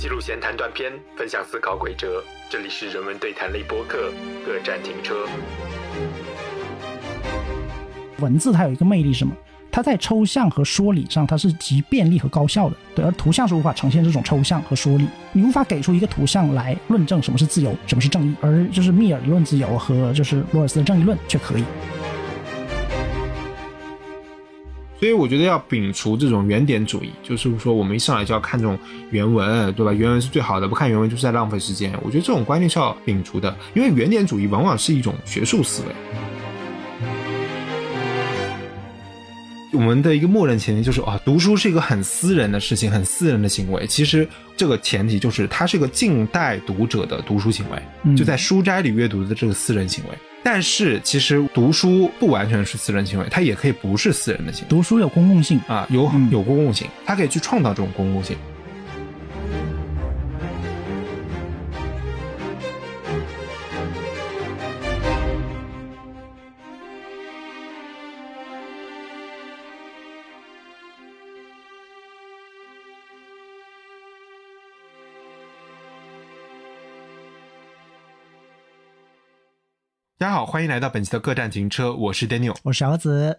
记录闲谈短片，分享思考轨哲。这里是人文对谈类播客，各站停车。文字它有一个魅力是什么？它在抽象和说理上，它是极便利和高效的。对，而图像是无法呈现这种抽象和说理，你无法给出一个图像来论证什么是自由，什么是正义。而就是密尔的论自由和就是罗尔斯的正义论却可以。所以我觉得要摒除这种原点主义，就是说我们一上来就要看这种原文，对吧？原文是最好的，不看原文就是在浪费时间。我觉得这种观念是要摒除的，因为原点主义往往是一种学术思维。我们的一个默认前提就是啊，读书是一个很私人的事情，很私人的行为。其实这个前提就是它是一个近代读者的读书行为，就在书斋里阅读的这个私人行为。但是其实读书不完全是私人行为，它也可以不是私人的行为。读书有公共性啊，有有公共性，它可以去创造这种公共性。大家好，欢迎来到本期的各站停车，我是 Daniel，我是小子。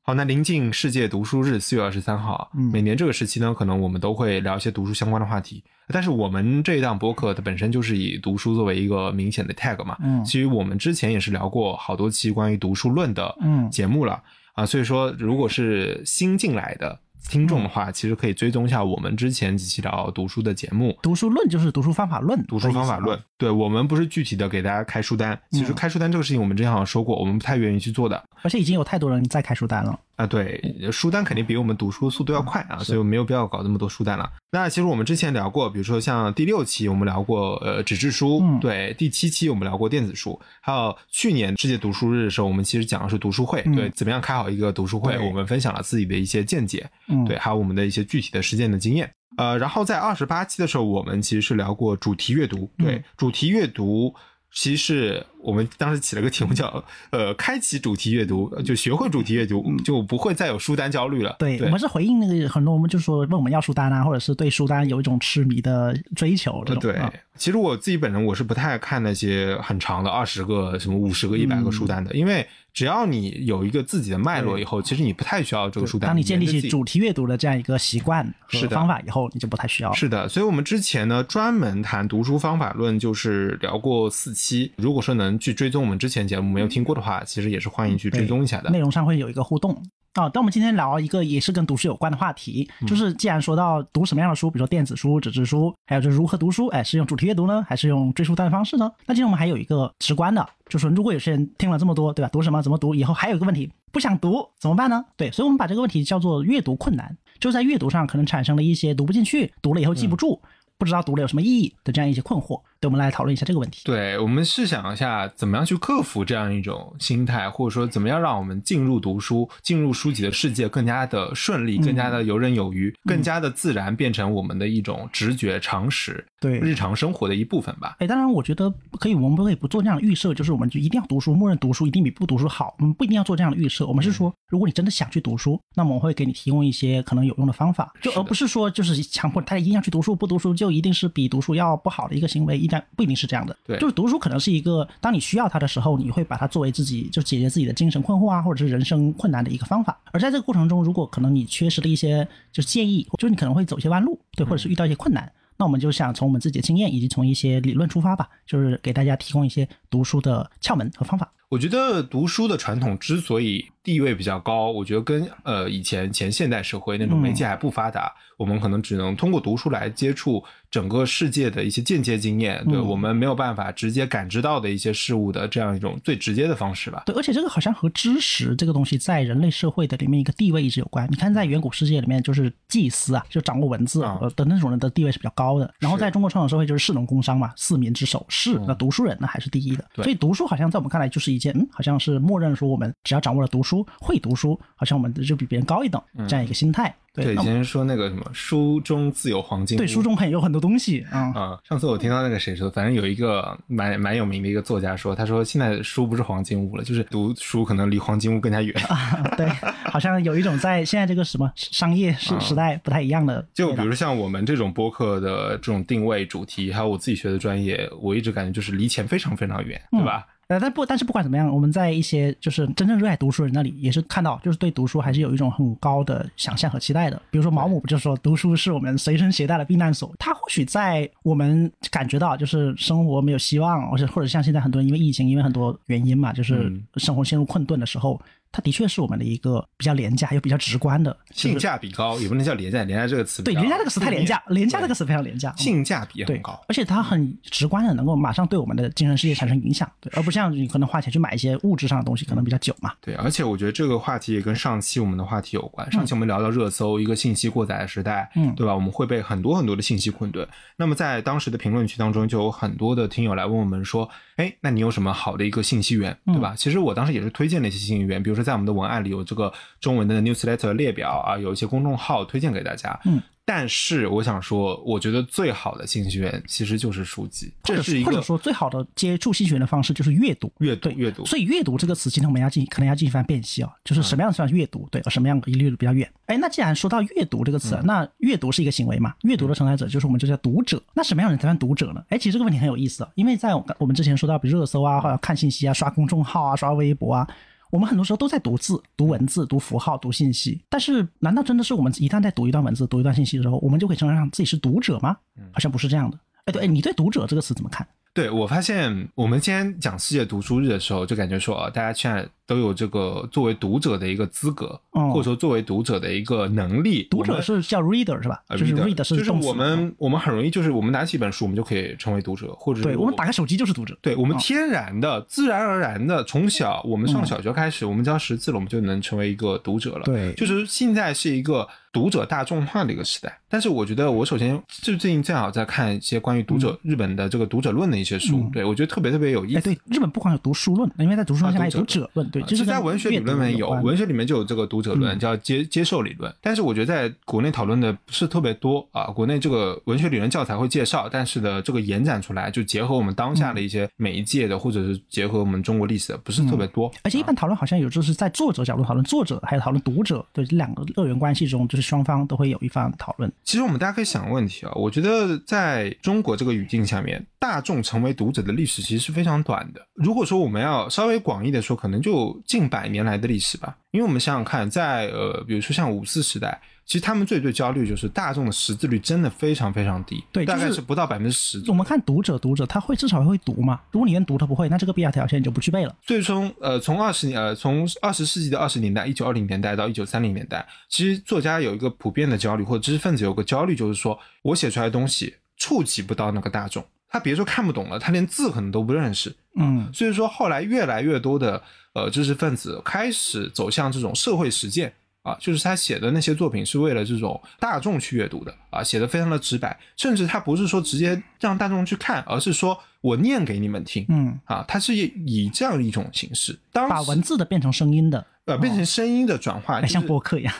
好，那临近世界读书日，四月二十三号，每年这个时期呢，可能我们都会聊一些读书相关的话题。但是我们这一档播客它本身就是以读书作为一个明显的 tag 嘛，嗯，其实我们之前也是聊过好多期关于读书论的嗯节目了啊，所以说如果是新进来的。听众的话，其实可以追踪一下我们之前几期聊读书的节目。读书论就是读书方法论，读书方法论。对我们不是具体的给大家开书单，其实开书单这个事情我们之前好像说过，我们不太愿意去做的。而且已经有太多人在开书单了。啊，对，书单肯定比我们读书速度要快啊，所以没有必要搞那么多书单了。那其实我们之前聊过，比如说像第六期我们聊过呃纸质书，对，第七期我们聊过电子书，还有去年世界读书日的时候，我们其实讲的是读书会，对，怎么样开好一个读书会，我们分享了自己的一些见解，对，还有我们的一些具体的实践的经验。呃，然后在二十八期的时候，我们其实是聊过主题阅读，对，主题阅读其实是。我们当时起了个题目叫“呃，开启主题阅读”，就学会主题阅读，就不会再有书单焦虑了。对，我们是回应那个很多，我们就说问我们要书单啊，或者是对书单有一种痴迷的追求这种。对，其实我自己本人我是不太看那些很长的二十个、什么五十个、一百个书单的，因为只要你有一个自己的脉络以后，其实你不太需要这个书单。当你建立起主题阅读的这样一个习惯和方法以后，你就不太需要。是的，所以我们之前呢专门谈读书方法论，就是聊过四期。如果说能去追踪我们之前节目没有听过的话，其实也是欢迎去追踪一下的。内容上会有一个互动啊。但我们今天聊一个也是跟读书有关的话题，就是既然说到读什么样的书，比如说电子书、纸质书，还有就是如何读书，哎，是用主题阅读呢，还是用追书单的方式呢？那今天我们还有一个直观的，就是如果有些人听了这么多，对吧？读什么？怎么读？以后还有一个问题，不想读怎么办呢？对，所以我们把这个问题叫做阅读困难，就是在阅读上可能产生了一些读不进去，读了以后记不住，不知道读了有什么意义的这样一些困惑。对，我们来讨论一下这个问题。对，我们试想一下，怎么样去克服这样一种心态，或者说怎么样让我们进入读书、进入书籍的世界更加的顺利、更加的游刃有余、更加的自然，变成我们的一种直觉、常识，对日常生活的一部分吧。哎，当然，我觉得可以，我们不可以不做这样的预设，就是我们就一定要读书，默认读书一定比不读书好。我们不一定要做这样的预设，我们是说，如果你真的想去读书，那么我会给你提供一些可能有用的方法，就而不是说就是强迫大家一定要去读书，不读书就一定是比读书要不好的一个行为，一旦不一定是这样的。对，就是读书可能是一个，当你需要它的时候，你会把它作为自己就解决自己的精神困惑啊，或者是人生困难的一个方法。而在这个过程中，如果可能你缺失了一些就是建议，就是你可能会走一些弯路，对，或者是遇到一些困难，那我们就想从我们自己的经验以及从一些理论出发吧，就是给大家提供一些读书的窍门和方法。我觉得读书的传统之所以地位比较高，我觉得跟呃以前前现代社会那种媒介还不发达，我们可能只能通过读书来接触整个世界的一些间接经验，对我们没有办法直接感知到的一些事物的这样一种最直接的方式吧。对，而且这个好像和知识这个东西在人类社会的里面一个地位一直有关。你看，在远古世界里面，就是祭司啊，就掌握文字的那种人的地位是比较高的。然后在中国传统社会，就是士农工商嘛，四民之首，士那读书人呢还是第一的。所以读书好像在我们看来就是一件嗯，好像是。默认说，我们只要掌握了读书，会读书，好像我们就比别人高一等，这样一个心态。对，以前说那个什么书中自有黄金，对，书中很有很多东西啊啊。上次我听到那个谁说，反正有一个蛮蛮有名的一个作家说，他说现在书不是黄金屋了，就是读书可能离黄金屋更加远。对，好像有一种在现在这个什么商业时时代不太一样的。就比如像我们这种播客的这种定位主题，还有我自己学的专业，我一直感觉就是离钱非常非常远，对吧？呃，但不，但是不管怎么样，我们在一些就是真正热爱读书人那里，也是看到，就是对读书还是有一种很高的想象和期待的。比如说毛姆不就说，读书是我们随身携带的避难所。他或许在我们感觉到就是生活没有希望，或者或者像现在很多人因为疫情，因为很多原因嘛，就是生活陷入困顿的时候。它的确是我们的一个比较廉价又比较直观的性价比高，也不能叫廉价，廉价这个词对廉价这个词太廉价，廉价这个词非常廉价，性价比很高，而且它很直观的能够马上对我们的精神世界产生影响，对，而不像你可能花钱去买一些物质上的东西，可能比较久嘛。对，而且我觉得这个话题也跟上期我们的话题有关，上期我们聊到热搜，一个信息过载的时代，嗯，对吧？我们会被很多很多的信息困顿。那么在当时的评论区当中，就有很多的听友来问我们说，哎，那你有什么好的一个信息源，对吧？其实我当时也是推荐了一些信息源，比如说在我们的文案里有。这个中文的 newsletter 列表啊，有一些公众号推荐给大家。嗯，但是我想说，我觉得最好的信息源其实就是书籍，这是一个或者说最好的接触信息源的方式就是阅读，阅读，阅读。所以阅读这个词，今天我们要进，可能要进行一番辨析啊，就是什么样的算阅读，对，什么样离阅读比较远。哎，那既然说到阅读这个词，那阅读是一个行为嘛？阅读的承载者就是我们就叫读者。那什么样的人才算读者呢？哎，其实这个问题很有意思，因为在我们之前说到，比如热搜啊，或者看信息啊，刷公众号啊，刷微博啊。我们很多时候都在读字、读文字、读符号、读信息，但是难道真的是我们一旦在读一段文字、读一段信息的时候，我们就可以称上自己是读者吗？好像不是这样的。哎，对，哎，你对“读者”这个词怎么看？对我发现，我们今天讲世界读书日的时候，就感觉说啊，大家现在都有这个作为读者的一个资格，或者说作为读者的一个能力。读者是叫 reader 是吧？就是 reader 是就是我们我们很容易就是我们拿起一本书，我们就可以成为读者，或者对我们打开手机就是读者。对我们天然的、自然而然的，从小我们上小学开始，我们只要识字了，我们就能成为一个读者了。对，就是现在是一个。读者大众化的一个时代，但是我觉得我首先就最近正好在看一些关于读者日本的这个读者论的一些书，对我觉得特别特别有意思。对，日本不光有读书论，因为在读书上还有读者论。对，其实在文学理论里面有，文学里面就有这个读者论，叫接接受理论。但是我觉得在国内讨论的不是特别多啊，国内这个文学理论教材会介绍，但是的这个延展出来就结合我们当下的一些媒介的，或者是结合我们中国历史的，不是特别多。而且一般讨论好像有就是在作者角度讨论作者，还有讨论读者，对这两个二元关系中，就是双方都会有。一番讨论，其实我们大家可以想个问题啊，我觉得在中国这个语境下面，大众成为读者的历史其实是非常短的。如果说我们要稍微广义的说，可能就近百年来的历史吧。因为我们想想看，在呃，比如说像五四时代。其实他们最最焦虑就是大众的识字率真的非常非常低，对，大概是不到百分之十。我们看读者，读者他会至少会读嘛？如果你连读都不会，那这个必要条件你就不具备了。最终呃从二十年呃从二十世纪的二十年代一九二零年代到一九三零年代，其实作家有一个普遍的焦虑，或者知识分子有个焦虑，就是说我写出来的东西触及不到那个大众，他别说看不懂了，他连字可能都不认识。嗯，所以说后来越来越多的呃知识分子开始走向这种社会实践。啊，就是他写的那些作品是为了这种大众去阅读的啊，写的非常的直白，甚至他不是说直接让大众去看，而是说我念给你们听，嗯，啊，他是以这样一种形式，当把文字的变成声音的，呃，变成声音的转化，像播客一样，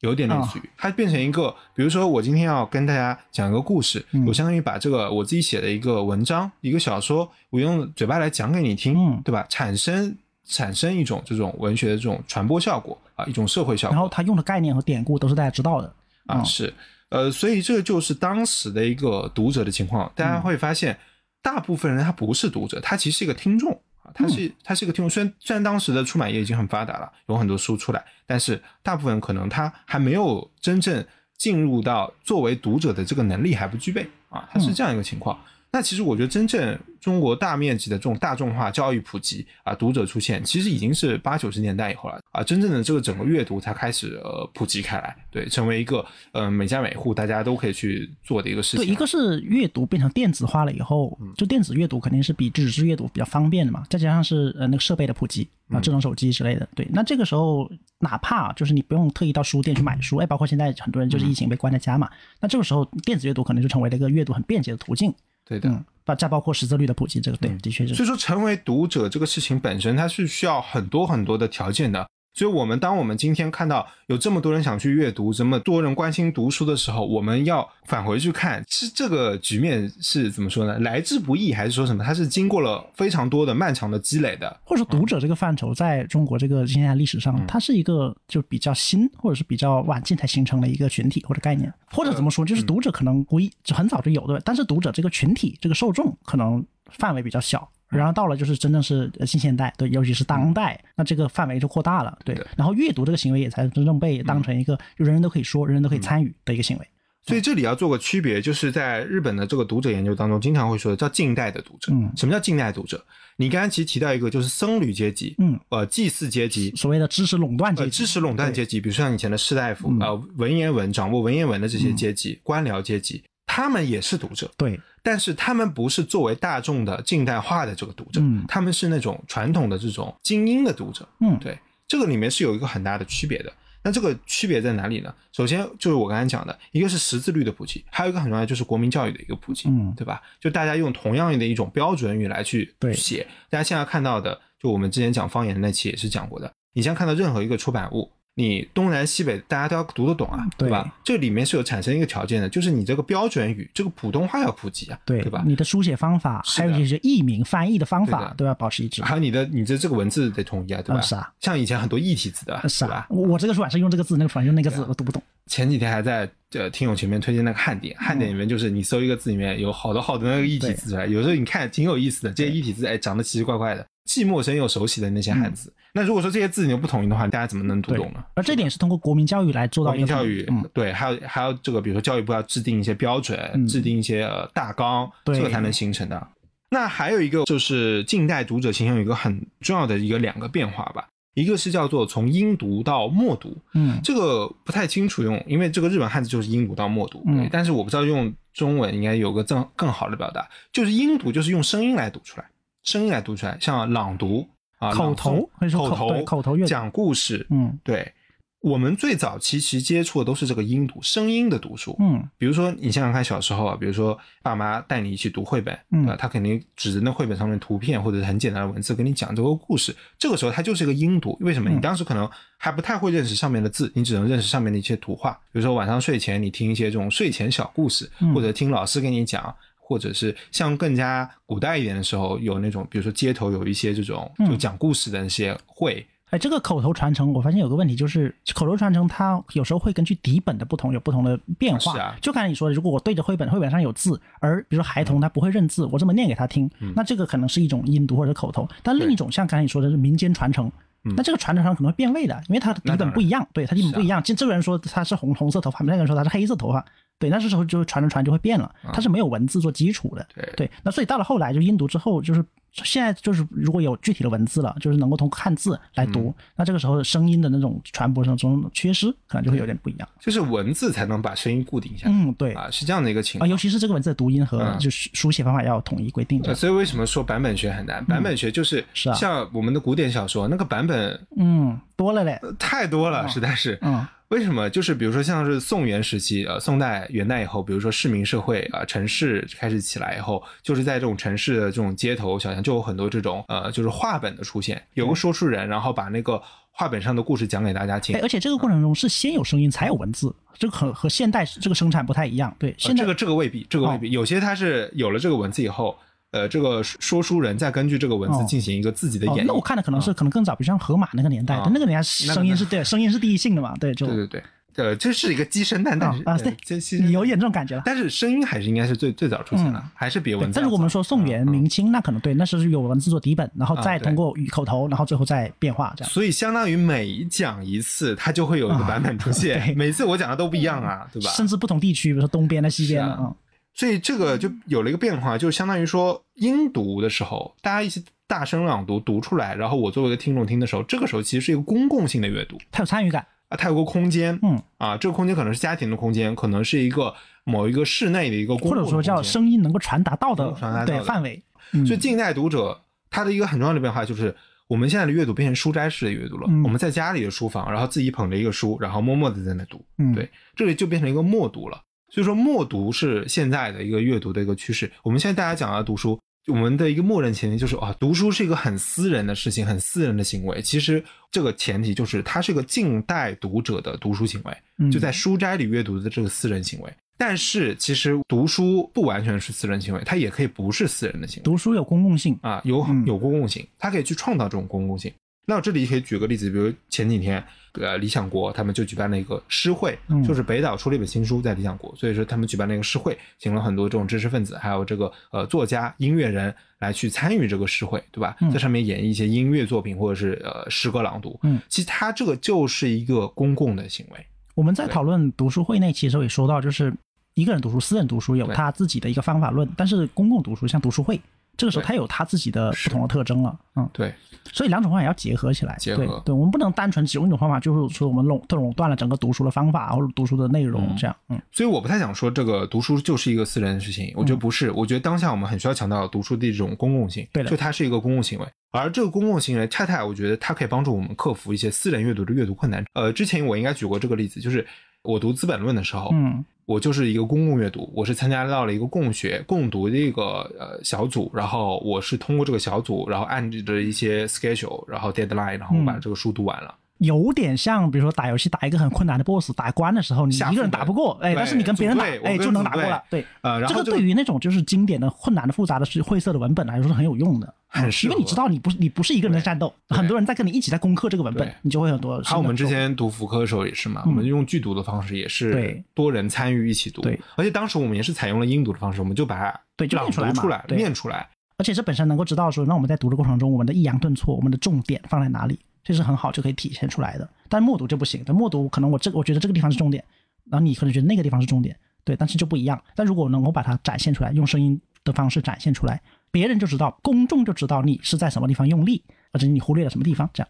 有点类似于，它变成一个，比如说我今天要跟大家讲一个故事，我相当于把这个我自己写的一个文章、一个小说，我用嘴巴来讲给你听，对吧？产生。产生一种这种文学的这种传播效果啊，一种社会效果。然后他用的概念和典故都是大家知道的啊，是，呃，所以这就是当时的一个读者的情况。大家会发现，大部分人他不是读者，他其实是一个听众啊，他是它是一个听众。虽然虽然当时的出版业已经很发达了，有很多书出来，但是大部分可能他还没有真正进入到作为读者的这个能力还不具备啊，它是这样一个情况。那其实我觉得，真正中国大面积的这种大众化教育普及啊，读者出现，其实已经是八九十年代以后了啊。真正的这个整个阅读才开始呃普及开来，对，成为一个呃每家每户大家都可以去做的一个事情。对，一个是阅读变成电子化了以后，就电子阅读肯定是比纸质阅读比较方便的嘛。再加上是呃那个设备的普及啊，智能手机之类的。对，那这个时候哪怕就是你不用特意到书店去买书，哎，包括现在很多人就是疫情被关在家嘛，那这个时候电子阅读可能就成为了一个阅读很便捷的途径。对的，包再包括识字率的普及，这个对，的确是。所以说，成为读者这个事情本身，它是需要很多很多的条件的。所以，我们当我们今天看到有这么多人想去阅读，这么多人关心读书的时候，我们要返回去看，是这个局面是怎么说呢？来之不易，还是说什么？它是经过了非常多的漫长的积累的，或者说读者这个范畴，在中国这个近代历史上，它是一个就比较新，或者是比较晚近才形成的一个群体或者概念，或者怎么说，就是读者可能无意就很早就有的，但是读者这个群体这个受众可能范围比较小。然后到了就是真正是新现代，对，尤其是当代，那这个范围就扩大了，对。然后阅读这个行为也才真正被当成一个就人人都可以说、人人都可以参与的一个行为。所以这里要做个区别，就是在日本的这个读者研究当中，经常会说叫近代的读者。嗯，什么叫近代读者？你刚才其实提到一个，就是僧侣阶级，嗯，呃，祭祀阶级，所谓的知识垄断阶级，知识垄断阶级，比如说像以前的士大夫，呃，文言文掌握文言文的这些阶级，官僚阶级。他们也是读者，对，但是他们不是作为大众的近代化的这个读者，嗯，他们是那种传统的这种精英的读者，嗯，对，这个里面是有一个很大的区别的。那这个区别在哪里呢？首先就是我刚才讲的，一个是识字率的普及，还有一个很重要就是国民教育的一个普及，嗯，对吧？就大家用同样的一种标准语来去写，大家现在看到的，就我们之前讲方言的那期也是讲过的，你现在看到任何一个出版物。你东南西北大家都要读得懂啊，对吧？这里面是有产生一个条件的，就是你这个标准语，这个普通话要普及啊，对对吧？你的书写方法，还有一些译名翻译的方法都要保持一致，还有你的你的这个文字得统一啊，对吧？是啊，像以前很多异体字的，是吧？我这个出版社用这个字，那个出版社用那个字，我读不懂。前几天还在呃听友群里面推荐那个汉典，汉典里面就是你搜一个字里面有好多好多那个异体字出来，有时候你看挺有意思的，这些异体字哎长得奇奇怪怪的。既陌生又熟悉的那些汉字，那如果说这些字你又不统一的话，大家怎么能读懂呢？而这点是通过国民教育来做到。国民教育，对，还有还有这个，比如说教育部要制定一些标准，制定一些大纲，这个才能形成的。那还有一个就是近代读者形象有一个很重要的一个两个变化吧，一个是叫做从音读到默读，嗯，这个不太清楚用，因为这个日本汉字就是音读到默读，嗯，但是我不知道用中文应该有个更更好的表达，就是音读就是用声音来读出来。声音来读出来，像朗读啊，口头，口头，口头讲故事，嗯，对。我们最早期其实接触的都是这个音读，声音的读书，嗯，比如说你想想看，小时候啊，比如说爸妈带你一起读绘本，嗯，他肯定指着那绘本上面图片或者是很简单的文字跟你讲这个故事，这个时候它就是一个音读。为什么？你当时可能还不太会认识上面的字，你只能认识上面的一些图画。比如说晚上睡前你听一些这种睡前小故事，或者听老师跟你讲。或者是像更加古代一点的时候，有那种，比如说街头有一些这种就讲故事的那些会。哎，这个口头传承，我发现有个问题，就是口头传承它有时候会根据底本的不同有不同的变化。是啊。就刚才你说的，如果我对着绘本，绘本上有字，而比如说孩童他不会认字，我这么念给他听，那这个可能是一种音读或者口头。但另一种像刚才你说的是民间传承，那这个传承上可能会变味的，因为它的底本不一样。对，它底本不一样。就这个人说他是红红色头发，那个人说他是黑色头发。对，那这时候就传着传就会变了，它是没有文字做基础的。对，那所以到了后来就音读之后，就是现在就是如果有具体的文字了，就是能够通过汉字来读，那这个时候声音的那种传播上中缺失，可能就会有点不一样。就是文字才能把声音固定下来。嗯，对啊，是这样的一个情况。尤其是这个文字的读音和就是书写方法要统一规定。所以为什么说版本学很难？版本学就是是啊，像我们的古典小说那个版本，嗯，多了嘞，太多了，实在是。嗯。为什么？就是比如说，像是宋元时期，呃，宋代、元代以后，比如说市民社会啊，城市开始起来以后，就是在这种城市的这种街头小巷，就有很多这种呃，就是话本的出现，有个说书人，然后把那个话本上的故事讲给大家听。而且这个过程中是先有声音才有文字，这个和和现代这个生产不太一样。对，现在这个这个未必，这个未必，有些它是有了这个文字以后。呃，这个说书人再根据这个文字进行一个自己的演绎。那我看的可能是可能更早，比如像河马那个年代，那个年代声音是对，声音是第一性的嘛，对，就对对对，呃，这是一个鸡生蛋，但是啊，对，你有点这种感觉了。但是声音还是应该是最最早出现的，还是别文字。但如果我们说宋元明清，那可能对，那是有文字做底本，然后再通过语口头，然后最后再变化这样。所以相当于每讲一次，它就会有一个版本出现，每次我讲的都不一样啊，对吧？甚至不同地区，比如说东边的、西边的啊。所以这个就有了一个变化，就相当于说音读的时候，大家一起大声朗读读出来，然后我作为一个听众听的时候，这个时候其实是一个公共性的阅读，它有参与感。啊，它有个空间，嗯。啊，这个空间可能是家庭的空间，可能是一个某一个室内的一个公共，或者说叫声音能够传达到的传达对范围。所以近代读者他的一个很重要的变化就是，我们现在的阅读变成书斋式的阅读了，我们在家里的书房，然后自己捧着一个书，然后默默的在那读，对，这里就变成一个默读了。所以说，默读是现在的一个阅读的一个趋势。我们现在大家讲到读书，我们的一个默认前提就是啊，读书是一个很私人的事情，很私人的行为。其实这个前提就是它是个近代读者的读书行为，就在书斋里阅读的这个私人行为。但是其实读书不完全是私人行为，它也可以不是私人的行为。读书有公共性啊，有有公共性，它可以去创造这种公共性。那我这里可以举个例子，比如前几天，呃，理想国他们就举办了一个诗会，就是北岛出了一本新书在理想国，所以说他们举办了一个诗会，请了很多这种知识分子，还有这个呃作家、音乐人来去参与这个诗会，对吧？在上面演绎一些音乐作品或者是呃诗歌朗读。嗯，其实它这个就是一个公共的行为。我们在讨论读书会那期的时候也说到，就是一个人读书、私人读书有他自己的一个方法论，但是公共读书像读书会。这个时候，它有它自己的不同的特征了，嗯，对，所以两种方法要结合起来，结合，对，我们不能单纯只用一种方法，就是说我们垄垄断了整个读书的方法或者读书的内容，这样，嗯，所以我不太想说这个读书就是一个私人的事情，我觉得不是，我觉得当下我们很需要强调读书的这种公共性，对的，就它是一个公共行为，而这个公共行为，恰恰我觉得它可以帮助我们克服一些私人阅读的阅读困难。呃，之前我应该举过这个例子，就是我读《资本论》的时候，嗯。我就是一个公共阅读，我是参加到了一个共学共读的一个呃小组，然后我是通过这个小组，然后按着一些 schedule，然后 deadline，然后把这个书读完了。有点像，比如说打游戏打一个很困难的 boss，打关的时候你一个人打不过，哎，但是你跟别人打，哎，就能打过了。对，呃，这个对于那种就是经典的困难的复杂的是晦涩的文本来说是很有用的，很因为你知道你不是你不是一个人在战斗，很多人在跟你一起在攻克这个文本，你就会很多。还有我们之前读福柯的时候也是嘛，我们用剧读的方式也是多人参与一起读，对，而且当时我们也是采用了音读的方式，我们就把它对就念出来出来念出来，而且这本身能够知道说，那我们在读的过程中，我们的抑扬顿挫，我们的重点放在哪里。这是很好就可以体现出来的，但默读就不行。但默读可能我这个我觉得这个地方是重点，然后你可能觉得那个地方是重点，对，但是就不一样。但如果能够把它展现出来，用声音的方式展现出来，别人就知道，公众就知道你是在什么地方用力，或者你忽略了什么地方。这样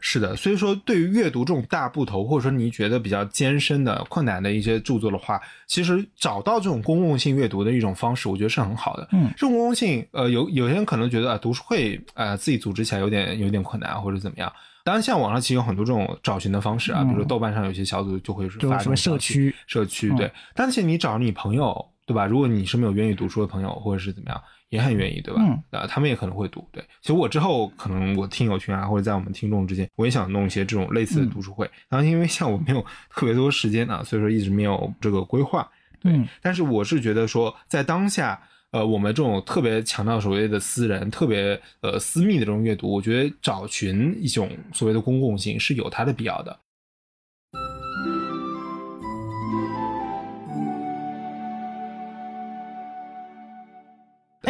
是的。所以说，对于阅读这种大部头，或者说你觉得比较艰深的、困难的一些著作的话，其实找到这种公共性阅读的一种方式，我觉得是很好的。嗯，这种公共性，呃，有有些人可能觉得啊，读书会呃自己组织起来有点有点困难，或者怎么样。当然，像网上其实有很多这种找寻的方式啊，比如说豆瓣上有些小组就会发什么社区社区对。但是你找你朋友对吧？如果你是没有愿意读书的朋友，或者是怎么样，也很愿意对吧？啊，他们也可能会读。对，其实我之后可能我听友群啊，或者在我们听众之间，我也想弄一些这种类似的读书会。然后因为像我没有特别多时间啊，所以说一直没有这个规划。对，但是我是觉得说在当下。呃，我们这种特别强调所谓的私人、特别呃私密的这种阅读，我觉得找寻一种所谓的公共性是有它的必要的。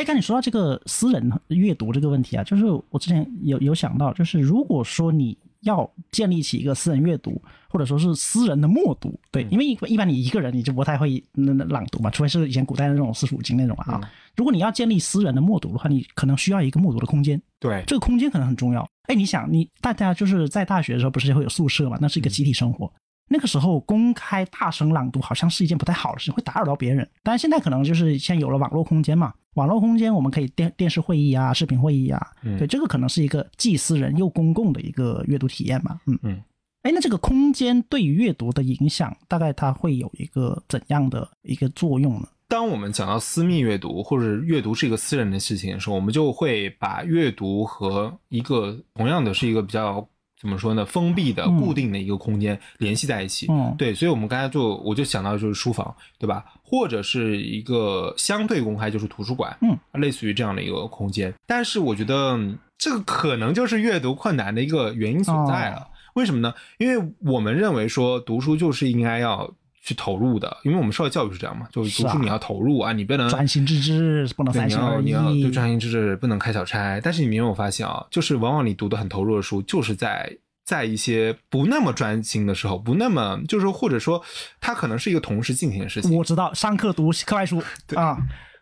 哎，刚你说到这个私人阅读这个问题啊，就是我之前有有想到，就是如果说你。要建立起一个私人阅读，或者说是私人的默读，对，因为一一般你一个人你就不太会那那朗读嘛，除非是以前古代的那种四书五经那种啊。如果你要建立私人的默读的话，你可能需要一个默读的空间，对，这个空间可能很重要。哎，你想，你大家就是在大学的时候不是会有宿舍嘛？那是一个集体生活。那个时候公开大声朗读好像是一件不太好的事情，会打扰到别人。但是现在可能就是现在有了网络空间嘛，网络空间我们可以电电视会议啊、视频会议啊，对，这个可能是一个既私人又公共的一个阅读体验吧。嗯嗯，哎，那这个空间对于阅读的影响，大概它会有一个怎样的一个作用呢？当我们讲到私密阅读或者阅读是一个私人的事情的时候，我们就会把阅读和一个同样的是一个比较。怎么说呢？封闭的、固定的一个空间联系在一起，嗯对，所以我们刚才就我就想到就是书房，对吧？或者是一个相对公开，就是图书馆，嗯，类似于这样的一个空间。但是我觉得这个可能就是阅读困难的一个原因所在了。为什么呢？因为我们认为说读书就是应该要。去投入的，因为我们受的教育是这样嘛，就是读书你要投入啊，你不能专心致志，不能三心二意。你要对专心致志，不能开小差。但是你没有发现啊，就是往往你读的很投入的书，就是在在一些不那么专心的时候，不那么就是或者说，它可能是一个同时进行的事情。我知道上课读课外书 啊，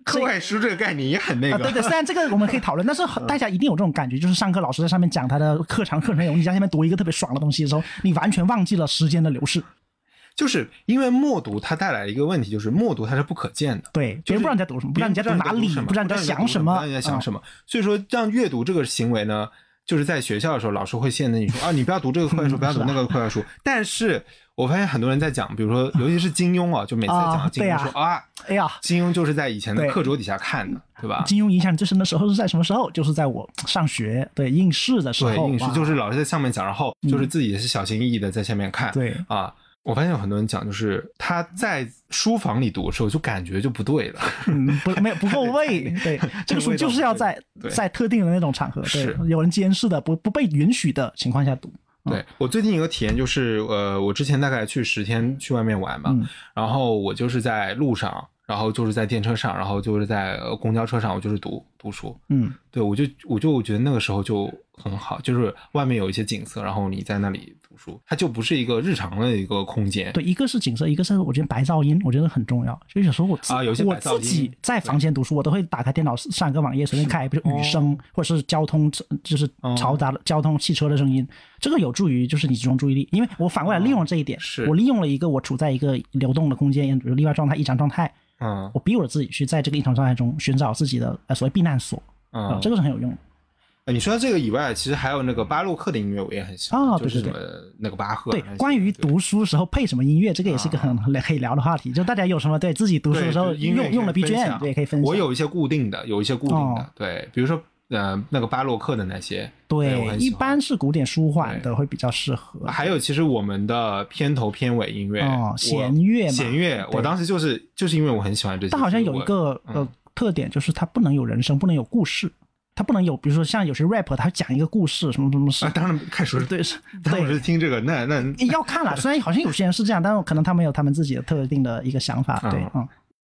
课外书这个概念也很那个。对对，虽然这个我们可以讨论，但是 大家一定有这种感觉，就是上课老师在上面讲他的课堂课程内容，你在下面读一个特别爽的东西的时候，你完全忘记了时间的流逝。就是因为默读，它带来一个问题，就是默读它是不可见的。对，别人不知道你在读什么，不知道你在读哪里，不知道你在想什么，不知道你在想什么。所以说，让阅读这个行为呢，就是在学校的时候，老师会限制你说 啊，你不要读这个课外书，不要读那个课外书。但是我发现很多人在讲，比如说，尤其是金庸啊，就每次讲到金庸说啊，哎呀，金庸就是在以前的课桌底下看的，对吧？金庸影响最深的时候是在什么时候？就是在我上学对应试的时候，对应试就是老师在上面讲，然后就是自己也是小心翼翼的在下面看，对啊。我发现有很多人讲，就是他在书房里读的时候，就感觉就不对了，嗯，不没有不够 味。对，这个书就是要在在特定的那种场合，对，有人监视的，不不被允许的情况下读。对我最近一个体验就是，呃，我之前大概去十天去外面玩嘛，然后我就是在路上，然后就是在电车上，然后就是在公交车上，我就是读读书。嗯，对我就我就觉得那个时候就很好，就是外面有一些景色，然后你在那里。书，它就不是一个日常的一个空间。对，一个是景色，一个是我觉得白噪音，我觉得很重要。就有时候我啊，有些我自己在房间读书，我都会打开电脑上一个网页，随便开，比如雨声或者是交通，就是嘈杂的交通汽车的声音，这个有助于就是你集中注意力。因为我反过来利用这一点，是我利用了一个我处在一个流动的空间，比如例外状态、异常状态，嗯，我逼我自己去在这个异常状态中寻找自己的呃所谓避难所，嗯，这个是很有用的。你说这个以外，其实还有那个巴洛克的音乐，我也很喜欢，就是那个巴赫。对，关于读书时候配什么音乐，这个也是一个很可以聊的话题。就大家有什么对自己读书的时候用用了 BGM，也可以分享。我有一些固定的，有一些固定的，对，比如说呃那个巴洛克的那些，对，一般是古典舒缓的会比较适合。还有其实我们的片头片尾音乐，哦，弦乐，弦乐，我当时就是就是因为我很喜欢这些。但好像有一个呃特点，就是它不能有人声，不能有故事。他不能有，比如说像有些 rap，他讲一个故事，什么什么事。啊，当然看书是对，是，当时听这个，那那 要看了。虽然好像有些人是这样，但是可能他们有他们自己的特定的一个想法。对，嗯。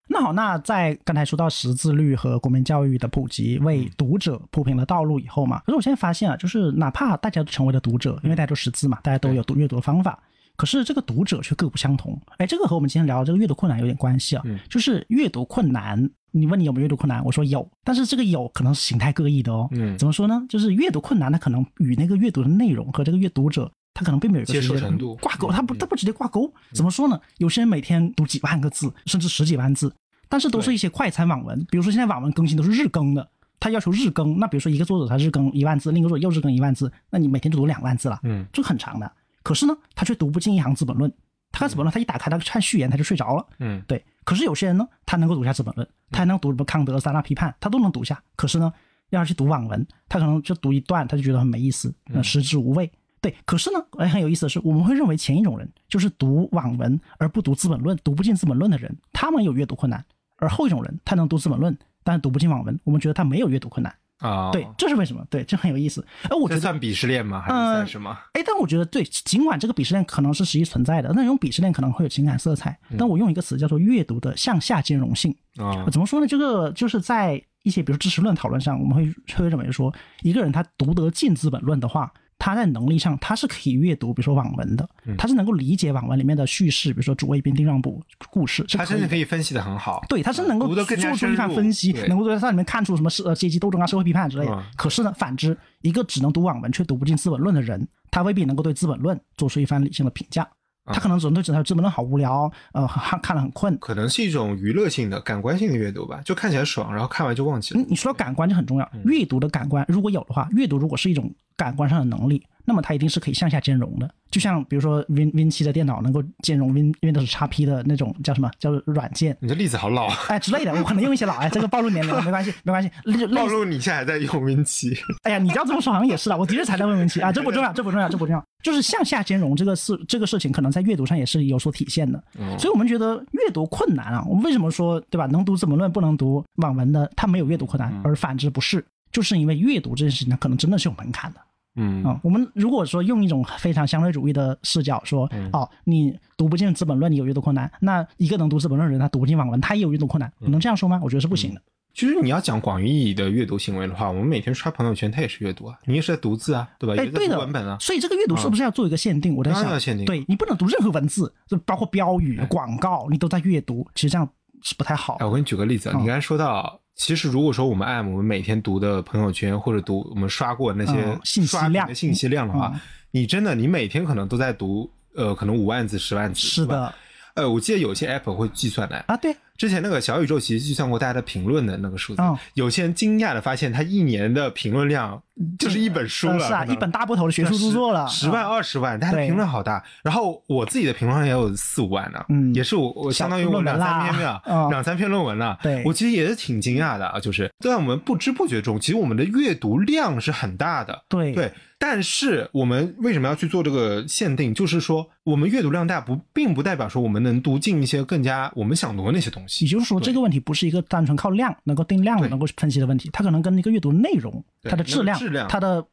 那好，那在刚才说到识字率和国民教育的普及，为读者铺平了道路以后嘛，可是我现在发现啊，就是哪怕大家都成为了读者，因为大家都识字嘛，大家都有读阅读的方法，可是这个读者却各不相同。哎，这个和我们今天聊的这个阅读困难有点关系啊，就是阅读困难。你问你有没有阅读困难？我说有，但是这个有可能是形态各异的哦。嗯，怎么说呢？就是阅读困难，它可能与那个阅读的内容和这个阅读者，他可能并没有一个接受程度挂钩，他不，他不直接挂钩。怎么说呢？有些人每天读几万个字，甚至十几万字，但是都是一些快餐网文。比如说现在网文更新都是日更的，他要求日更。那比如说一个作者他日更一万字，另一个作者又日更一万字，那你每天就读两万字了，嗯，这很长的。可是呢，他却读不进一行《资本论》。他看《资本论》，他一打开，他看序言，他就睡着了。嗯，对。可是有些人呢，他能够读下《资本论》，他还能读什么康德、三大批判，他都能读下。可是呢，要是去读网文，他可能就读一段，他就觉得很没意思，食之无味。对。可是呢，哎，很有意思的是，我们会认为前一种人，就是读网文而不读《资本论》，读不进《资本论》的人，他们有阅读困难；而后一种人，他能读《资本论》，但是读不进网文，我们觉得他没有阅读困难。啊，对，这是为什么？对，这很有意思。哎，我觉得算鄙视链吗？还是算什么？哎，但我觉得对，尽管这个鄙视链可能是实际存在的，那种鄙视链可能会有情感色彩。但我用一个词叫做阅读的向下兼容性啊，怎么说呢？这个就是在一些比如知识论讨论上，我们会会认为说，一个人他读得进《资本论》的话。他在能力上，他是可以阅读，比如说网文的，他是能够理解网文里面的叙事，比如说主谓宾、定让补故事，他甚至可以分析的很好。对，他是能够做出一番分析，能够在它里面看出什么是阶级斗争啊、社会批判之类的。可是呢，反之，一个只能读网文却读不进《资本论》的人，他未必能够对《资本论》做出一番理性的评价。他可能只能对《资本论》好无聊，呃，看看了很困。可能是一种娱乐性的、感官性的阅读吧，就看起来爽，然后看完就忘记了。你说感官就很重要，阅读的感官如果有的话，阅读如果是一种感官上的能力。那么它一定是可以向下兼容的，就像比如说 Win Win 七的电脑能够兼容 Win Windows x P 的那种叫什么叫软件？你这例子好老啊！哎之类的，我可能用一些老哎，这个暴露年龄没关系 没关系。暴露你现在还在用 Win 七？哎呀，你要这么说好像也是了，我的确才在用 Win 七啊，这不重要，这不重要，这不重要。就是向下兼容这个事，这个事情可能在阅读上也是有所体现的。所以我们觉得阅读困难啊，我们为什么说对吧？能读《怎么论》不能读网文的，它没有阅读困难，而反之不是，就是因为阅读这件事情，呢可能真的是有门槛的。嗯啊，我们如果说用一种非常相对主义的视角说，哦，你读不进《资本论》，你有阅读困难，那一个能读《资本论》的人，他读不进网文，他也有阅读困难，能这样说吗？我觉得是不行的。其实你要讲广义意义的阅读行为的话，我们每天刷朋友圈，他也是阅读啊，你也是在读字啊，对吧？哎，对的，文本啊。所以这个阅读是不是要做一个限定？我在想，要限定。对你不能读任何文字，就包括标语、广告，你都在阅读，其实这样是不太好。哎，我给你举个例子，你刚才说到。其实，如果说我们按我们每天读的朋友圈，或者读我们刷过那些信息量的信息量的话，你真的，你每天可能都在读，呃，可能五万字、十万字。是的。呃，我记得有些 app 会计算的啊，对，之前那个小宇宙其实计算过大家的评论的那个数字，嗯有些人惊讶的发现，他一年的评论量就是一本书了，呃是啊，一本大部头的学术著作了，十万啊二十万，大家的评论好大。然后我自己的评论也有四五万呢，嗯也是我我相当于我两三篇了，嗯两三篇论文了。对我其实也是挺惊讶的啊，就是在我们不知不觉中，其实我们的阅读量是很大的。对对，但是我们为什么要去做这个限定？就是说，我们阅读量大不，并不代表说我们能读进一些更加我们想读的那些东西。也就是说，这个问题不是一个单纯靠量能够定量对。能够分析的问题，它可能跟那个阅读内容、它的质量、它的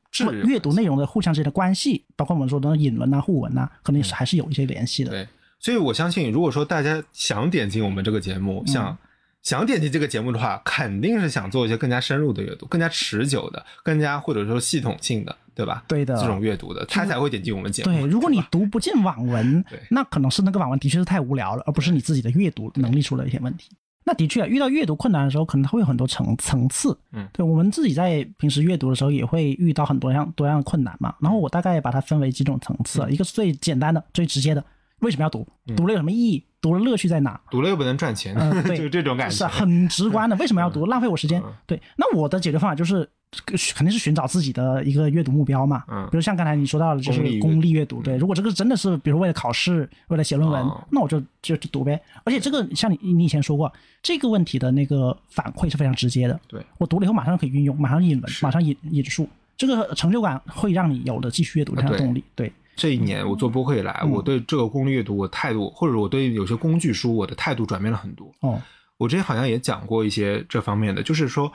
阅读内容的互相之间的关系，包括我们说的引文啊、互文啊，可能也是还是有一些联系的。对，所以我相信，如果说大家想点进我们这个节目，想、嗯想点击这个节目的话，肯定是想做一些更加深入的阅读，更加持久的，更加或者说系统性的，对吧？对的这种阅读的，他才会点击我们节目。对，如果你读不进网文，那可能是那个网文的确是太无聊了，而不是你自己的阅读能力出了一些问题。那的确啊，遇到阅读困难的时候，可能它会有很多层层次。嗯对我们自己在平时阅读的时候，也会遇到很多样多样的困难嘛。然后我大概把它分为几种层次，啊，一个是最简单的、最直接的，为什么要读？读了有什么意义？读了乐趣在哪？读了又不能赚钱，就这种感觉。是啊很直观的，为什么要读？浪费我时间嗯。对，那我的解决方法就是，肯定是寻找自己的一个阅读目标嘛。嗯比如像刚才你说到的，就是功利阅读。对，如果这个真的是，比如为了考试，为了写论文哦，那我就就就读呗。而且这个像你你以前说过，这个问题的那个反馈是非常直接的。对我读了以后马上可以运用，马上引文，马上引引述，这个成就感会让你有了继续阅读的这样的动力。对，这一年我做播客以来，嗯我对这个功利阅读我态度，或者我对有些工具书我的态度转变了很多。哦，我之前好像也讲过一些这方面的，就是说，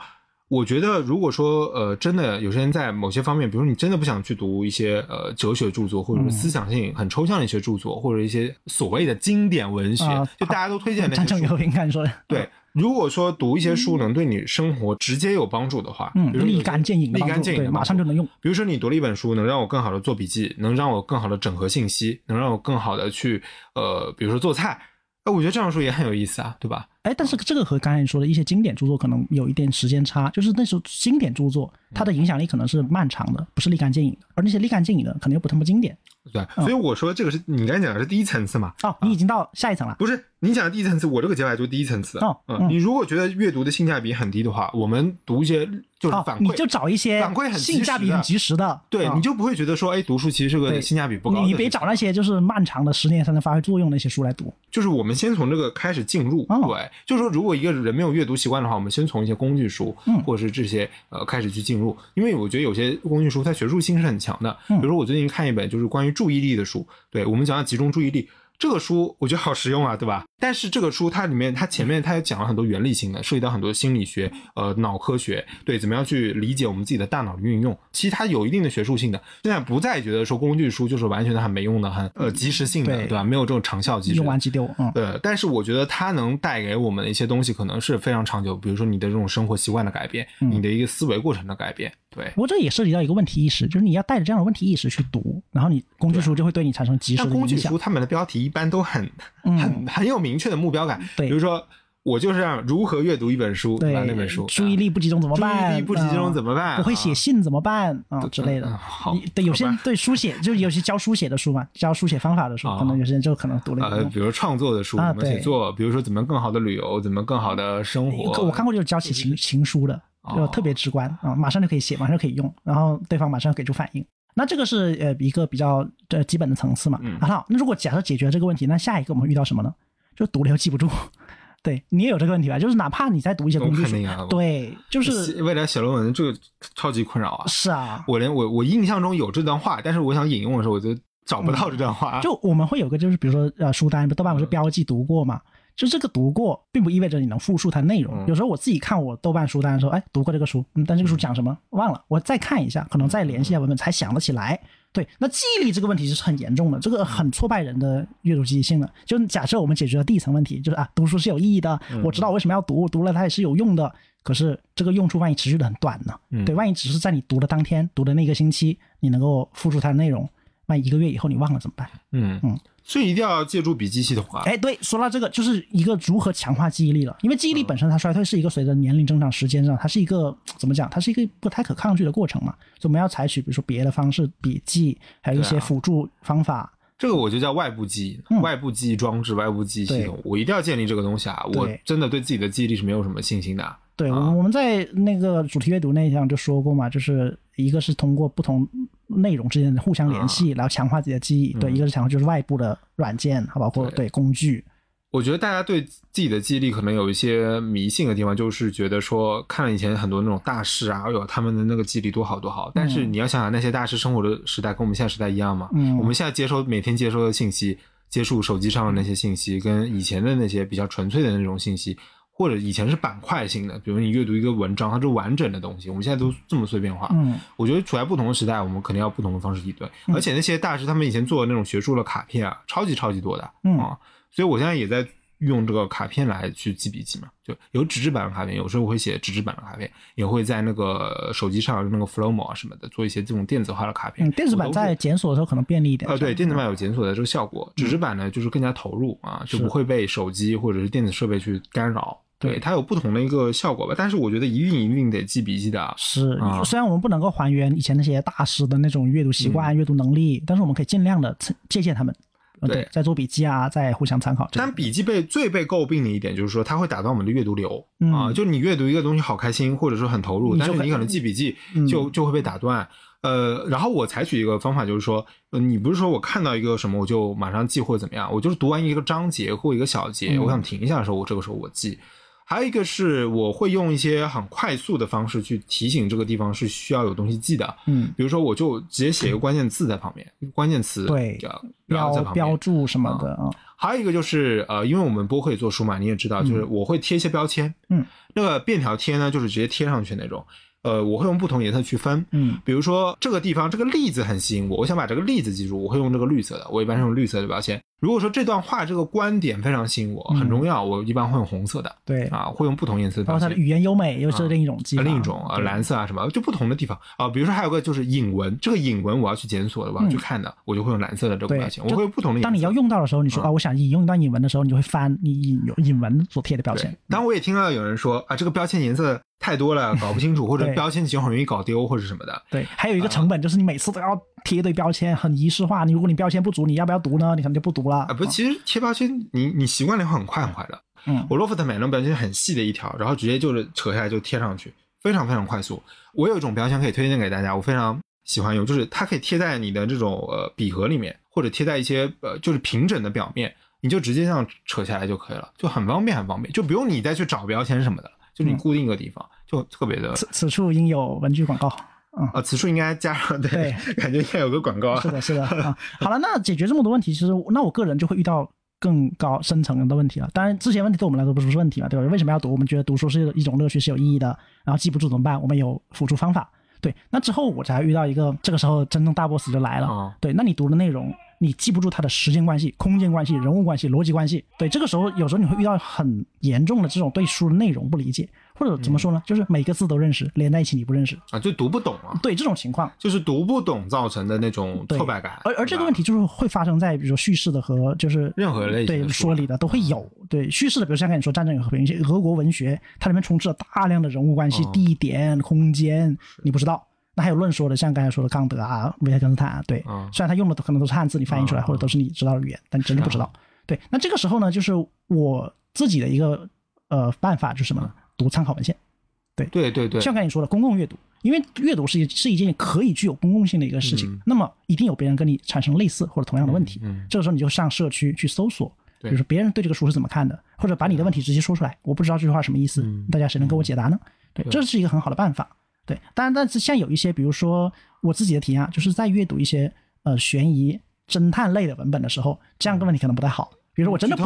我觉得如果说呃，真的有些人在某些方面，比如你真的不想去读一些呃哲学著作，或者是思想性很抽象的一些著作，或者一些所谓的经典文学，啊就大家都推荐的那战争些书和。平看说的。对，如果说读一些书能对你生活直接有帮助的话，嗯比如立竿见影立竿见影马上就能用。比如说你读了一本书，能让我更好的做笔记，能让我更好的整合信息，能让我更好的去呃，比如说做菜，哎，我觉得这样说也很有意思啊，对吧？哎，但是这个和刚才你说的一些经典著作可能有一点时间差，就是那时候经典著作它的影响力可能是漫长的，不是立竿见影的，而那些立竿见影的可能又不那么经典。对，所以我说这个是你刚才讲的是第一层次嘛，哦，你已经到下一层了。不是你讲的第一层次，我这个结尾就是第一层次。嗯你如果觉得阅读的性价比很低的话，我们读一些就反，馈，你就找一些反馈很及时的。性价比很及时的，对，哦。你就不会觉得说，哎，读书其实是个性价比不高的。你你别找那些就是漫长的十年才能发挥作用的那些书来读。就是我们先从这个开始进入，哦。对，就是说如果一个人没有阅读习惯的话，我们先从一些工具书，嗯。或者是这些呃开始去进入，因为我觉得有些工具书它学术性是很强的，嗯。比如说我最近看一本就是关于注意力的书，对我们讲要集中注意力。这个书我觉得好实用啊，对吧？但是这个书它里面它前面它也讲了很多原理性的，涉及到很多心理学、呃脑科学，对，怎么样去理解我们自己的大脑的运用。其实它有一定的学术性的，现在不再觉得说工具书就是完全的很没用的、很呃及时性的，对对吧？没有这种长效机制。用完即丢，嗯，对，但是我觉得它能带给我们的一些东西，可能是非常长久，比如说你的这种生活习惯的改变，嗯你的一个思维过程的改变。对，不过这也涉及到一个问题意识，就是你要带着这样的问题意识去读，然后你工具书就会对你产生及时像的影响工具书，。他们的标题一般都很嗯很很有明确的目标感，对比如说我就是让如何阅读一本书，对吧？那本书注意力不集中怎么办？注意力不集中怎么办啊不会写信怎么办啊之类的嗯好对，有些人对书写，就是有些教书写的书嘛，教书写方法的书，啊可能有些人就可能读了呃，比如创作的书，啊怎么写对作，比如说怎么更好的旅游，怎么更好的生活。我看过就是教写情情书的，就哦特别直观啊，马上就可以写，马上就可以用，然后对方马上给出反应。那这个是呃一个比较呃基本的层次嘛。嗯好，那如果假设解决了这个问题，那下一个我们遇到什么呢？就读了又记不住。对你也有这个问题吧？就是哪怕你在读一些我工具书肯定啊，对，就是未来写论文这个超级困扰啊。是啊，我连我我印象中有这段话，但是我想引用的时候，我就找不到这段话。就我们会有个就是比如说呃书单，豆瓣不是标记读过嘛？就这个读过，并不意味着你能复述它内容。嗯有时候我自己看我豆瓣书单的时候，哎，读过这个书，嗯，但这个书讲什么忘了，我再看一下，可能再联系一下文本才想得起来。对，那记忆力这个问题是很严重的，这个很挫败人的阅读积极性的。就假设我们解决了第一层问题，就是啊，读书是有意义的，我知道我为什么要读，读了它也是有用的。可是这个用处万一持续的很短呢？嗯对，万一只是在你读的当天、读的那个星期，你能够复述它的内容，万一一个月以后你忘了怎么办？嗯嗯，所以一定要借助笔记系统啊。哎，对，说到这个，就是一个如何强化记忆力了。因为记忆嗯力本身它衰退是一个随着年龄增长、时间上，它是一个怎么讲？它是一个不太可抗拒的过程嘛。所以我们要采取比如说别的方式，笔记，还有一些辅助方法这个我就叫外部记忆，嗯外部记忆装置、外部记忆系统，我一定要建立这个东西啊！我真的对自己的记忆力是没有什么信心的啊。对，我们我们在那个主题阅读那一项就说过嘛，就是一个是通过不同内容之间的互相联系，然后强化自己的记忆。对，一个是强化就是外部的软件，包括对对工具。我觉得大家对自己的记忆力可能有一些迷信的地方，就是觉得说看了以前很多那种大师啊，哎呦他们的那个记忆力多好多好。但是你要想想，那些大师生活的时代跟我们现在时代一样吗？嗯我们现在接收每天接收的信息，接触手机上的那些信息，跟以前的那些比较纯粹的那种信息，或者以前是板块性的，比如你阅读一个文章，它是完整的东西，我们现在都这么碎片化。嗯，我觉得处在不同的时代，我们肯定要不同的方式应对。而且那些大师他们以前做的那种学术的卡片啊，超级超级多的，嗯啊，所以我现在也在用这个卡片来去记笔记嘛，就有纸质版的卡片，有时候我会写纸质版的卡片，也会在那个手机上用那个 Flowmo 啊什么的做一些这种电子化的卡片。嗯，电子版在检索的时候可能便利一点。呃，对，电子版有检索的这个效果，纸质版呢就是更加投入啊，就不会被手机或者是电子设备去干扰。对对，它有不同的一个效果吧，但是我觉得一定一定得记笔记的啊。是啊，虽然我们不能够还原以前那些大师的那种阅读习惯、阅读能力，但是我们可以尽量的借鉴他们。呃对在做笔记啊，在互相参考。但笔记被最被诟病的一点就是说，它会打断我们的阅读流、嗯啊，就你阅读一个东西好开心，或者说很投入，但是你可能记笔记嗯就、就会被打断。呃，然后我采取一个方法，就是说，呃，你不是说我看到一个什么我就马上记或者怎么样，我就是读完一个章节或一个小节，嗯我想停一下的时候，我这个时候我记。还有一个是我会用一些很快速的方式去提醒这个地方是需要有东西记的，嗯，比如说我就直接写一个关键字在旁边，关键词对然后在标旁边。标注什么的啊，还有一个就是呃，因为我们播客也做书嘛，你也知道，就是我会贴一些标签，嗯，那个便条贴呢，就是直接贴上去那种，呃，我会用不同颜色去分，嗯，比如说这个地方这个例子很吸引我，我想把这个例子记住，我会用这个绿色的，我一般是用绿色的标签。如果说这段话这个观点非常吸引我，嗯很重要，我一般会用红色的，对，啊，会用不同颜色的标签。包括它的语言优美又是另一种技法，啊另一种啊，蓝色啊什么，就不同的地方啊。比如说还有个就是引文，这个引文我要去检索的，我要去看的，我就会用蓝色的这个标签，我会用不同的。当你要用到的时候，你说啊啊，我想引用一段引文的时候，你就会翻你引有引文所贴的标签。，当然我也听到有人说啊，这个标签颜色太多了，搞不清楚，或者标签其实很容易搞丢或者什么的。对，还有一个成本就是你每次都要贴一堆标签，很仪式化。你如果你标签不足，你要不要读呢？你可能就不读了。啊，不，其实贴标签你你习惯了会很快很快的。嗯我洛夫特买那种标签很细的一条，然后直接就是扯下来就贴上去，非常非常快速。我有一种标签可以推荐给大家，我非常喜欢用，就是它可以贴在你的这种呃笔盒里面，或者贴在一些呃就是平整的表面，你就直接这样扯下来就可以了，就很方便很方便，就不用你再去找标签什么的，就是你嗯固定一个地方，就特别的。此此处应有文具广告。嗯，啊，此处应该加上对，感觉应该有个广告啊。是的，是的啊。好了，那解决这么多问题，其实那我个人就会遇到更高深层的问题了。当然，之前问题对我们来说不是问题嘛，对吧？为什么要读？我们觉得读书是一种乐趣，是有意义的。然后记不住怎么办？我们有辅助方法。对，那之后我才遇到一个，这个时候真正大 boss 就来了。哦对，那你读的内容，你记不住它的时间关系、空间关系、人物关系、逻辑关系。对，这个时候有时候你会遇到很严重的这种对书的内容不理解，或者怎么说呢？就是每个字都认识，连在一起你不认识。啊，就读不懂啊，对这种情况，就是读不懂造成的那种挫败感。而而这个问题就是会发生在比如说叙事的和就是任何类型对书说理的都会有。对叙事的，比如像跟你说《战争与和平》一些俄国文学，它里面充斥了大量的人物关系、哦地点、空间，你不知道。那还有论说的，像刚才说的康德啊、维特根斯坦啊，对，嗯虽然他用的可能都是汉字，你翻译出来、嗯或者都是你知道的语言，但你真的不知道。对，那这个时候呢，就是我自己的一个呃办法就是什么呢？读参考文献。对对对对，像刚才你说的公共阅读，因为阅读是一是一件可以具有公共性的一个事情，嗯那么一定有别人跟你产生类似或者同样的问题，嗯，这个时候你就上社区去搜索，比对如说别人对这个书是怎么看的，或者把你的问题直接说出来，我不知道这句话什么意思，嗯大家谁能给我解答呢？对，对这是一个很好的办法。对，当然，但是像有一些，比如说我自己的提案，就是在阅读一些呃悬疑、侦探类的文本的时候，这样的问题可能不太好。比如说我真的不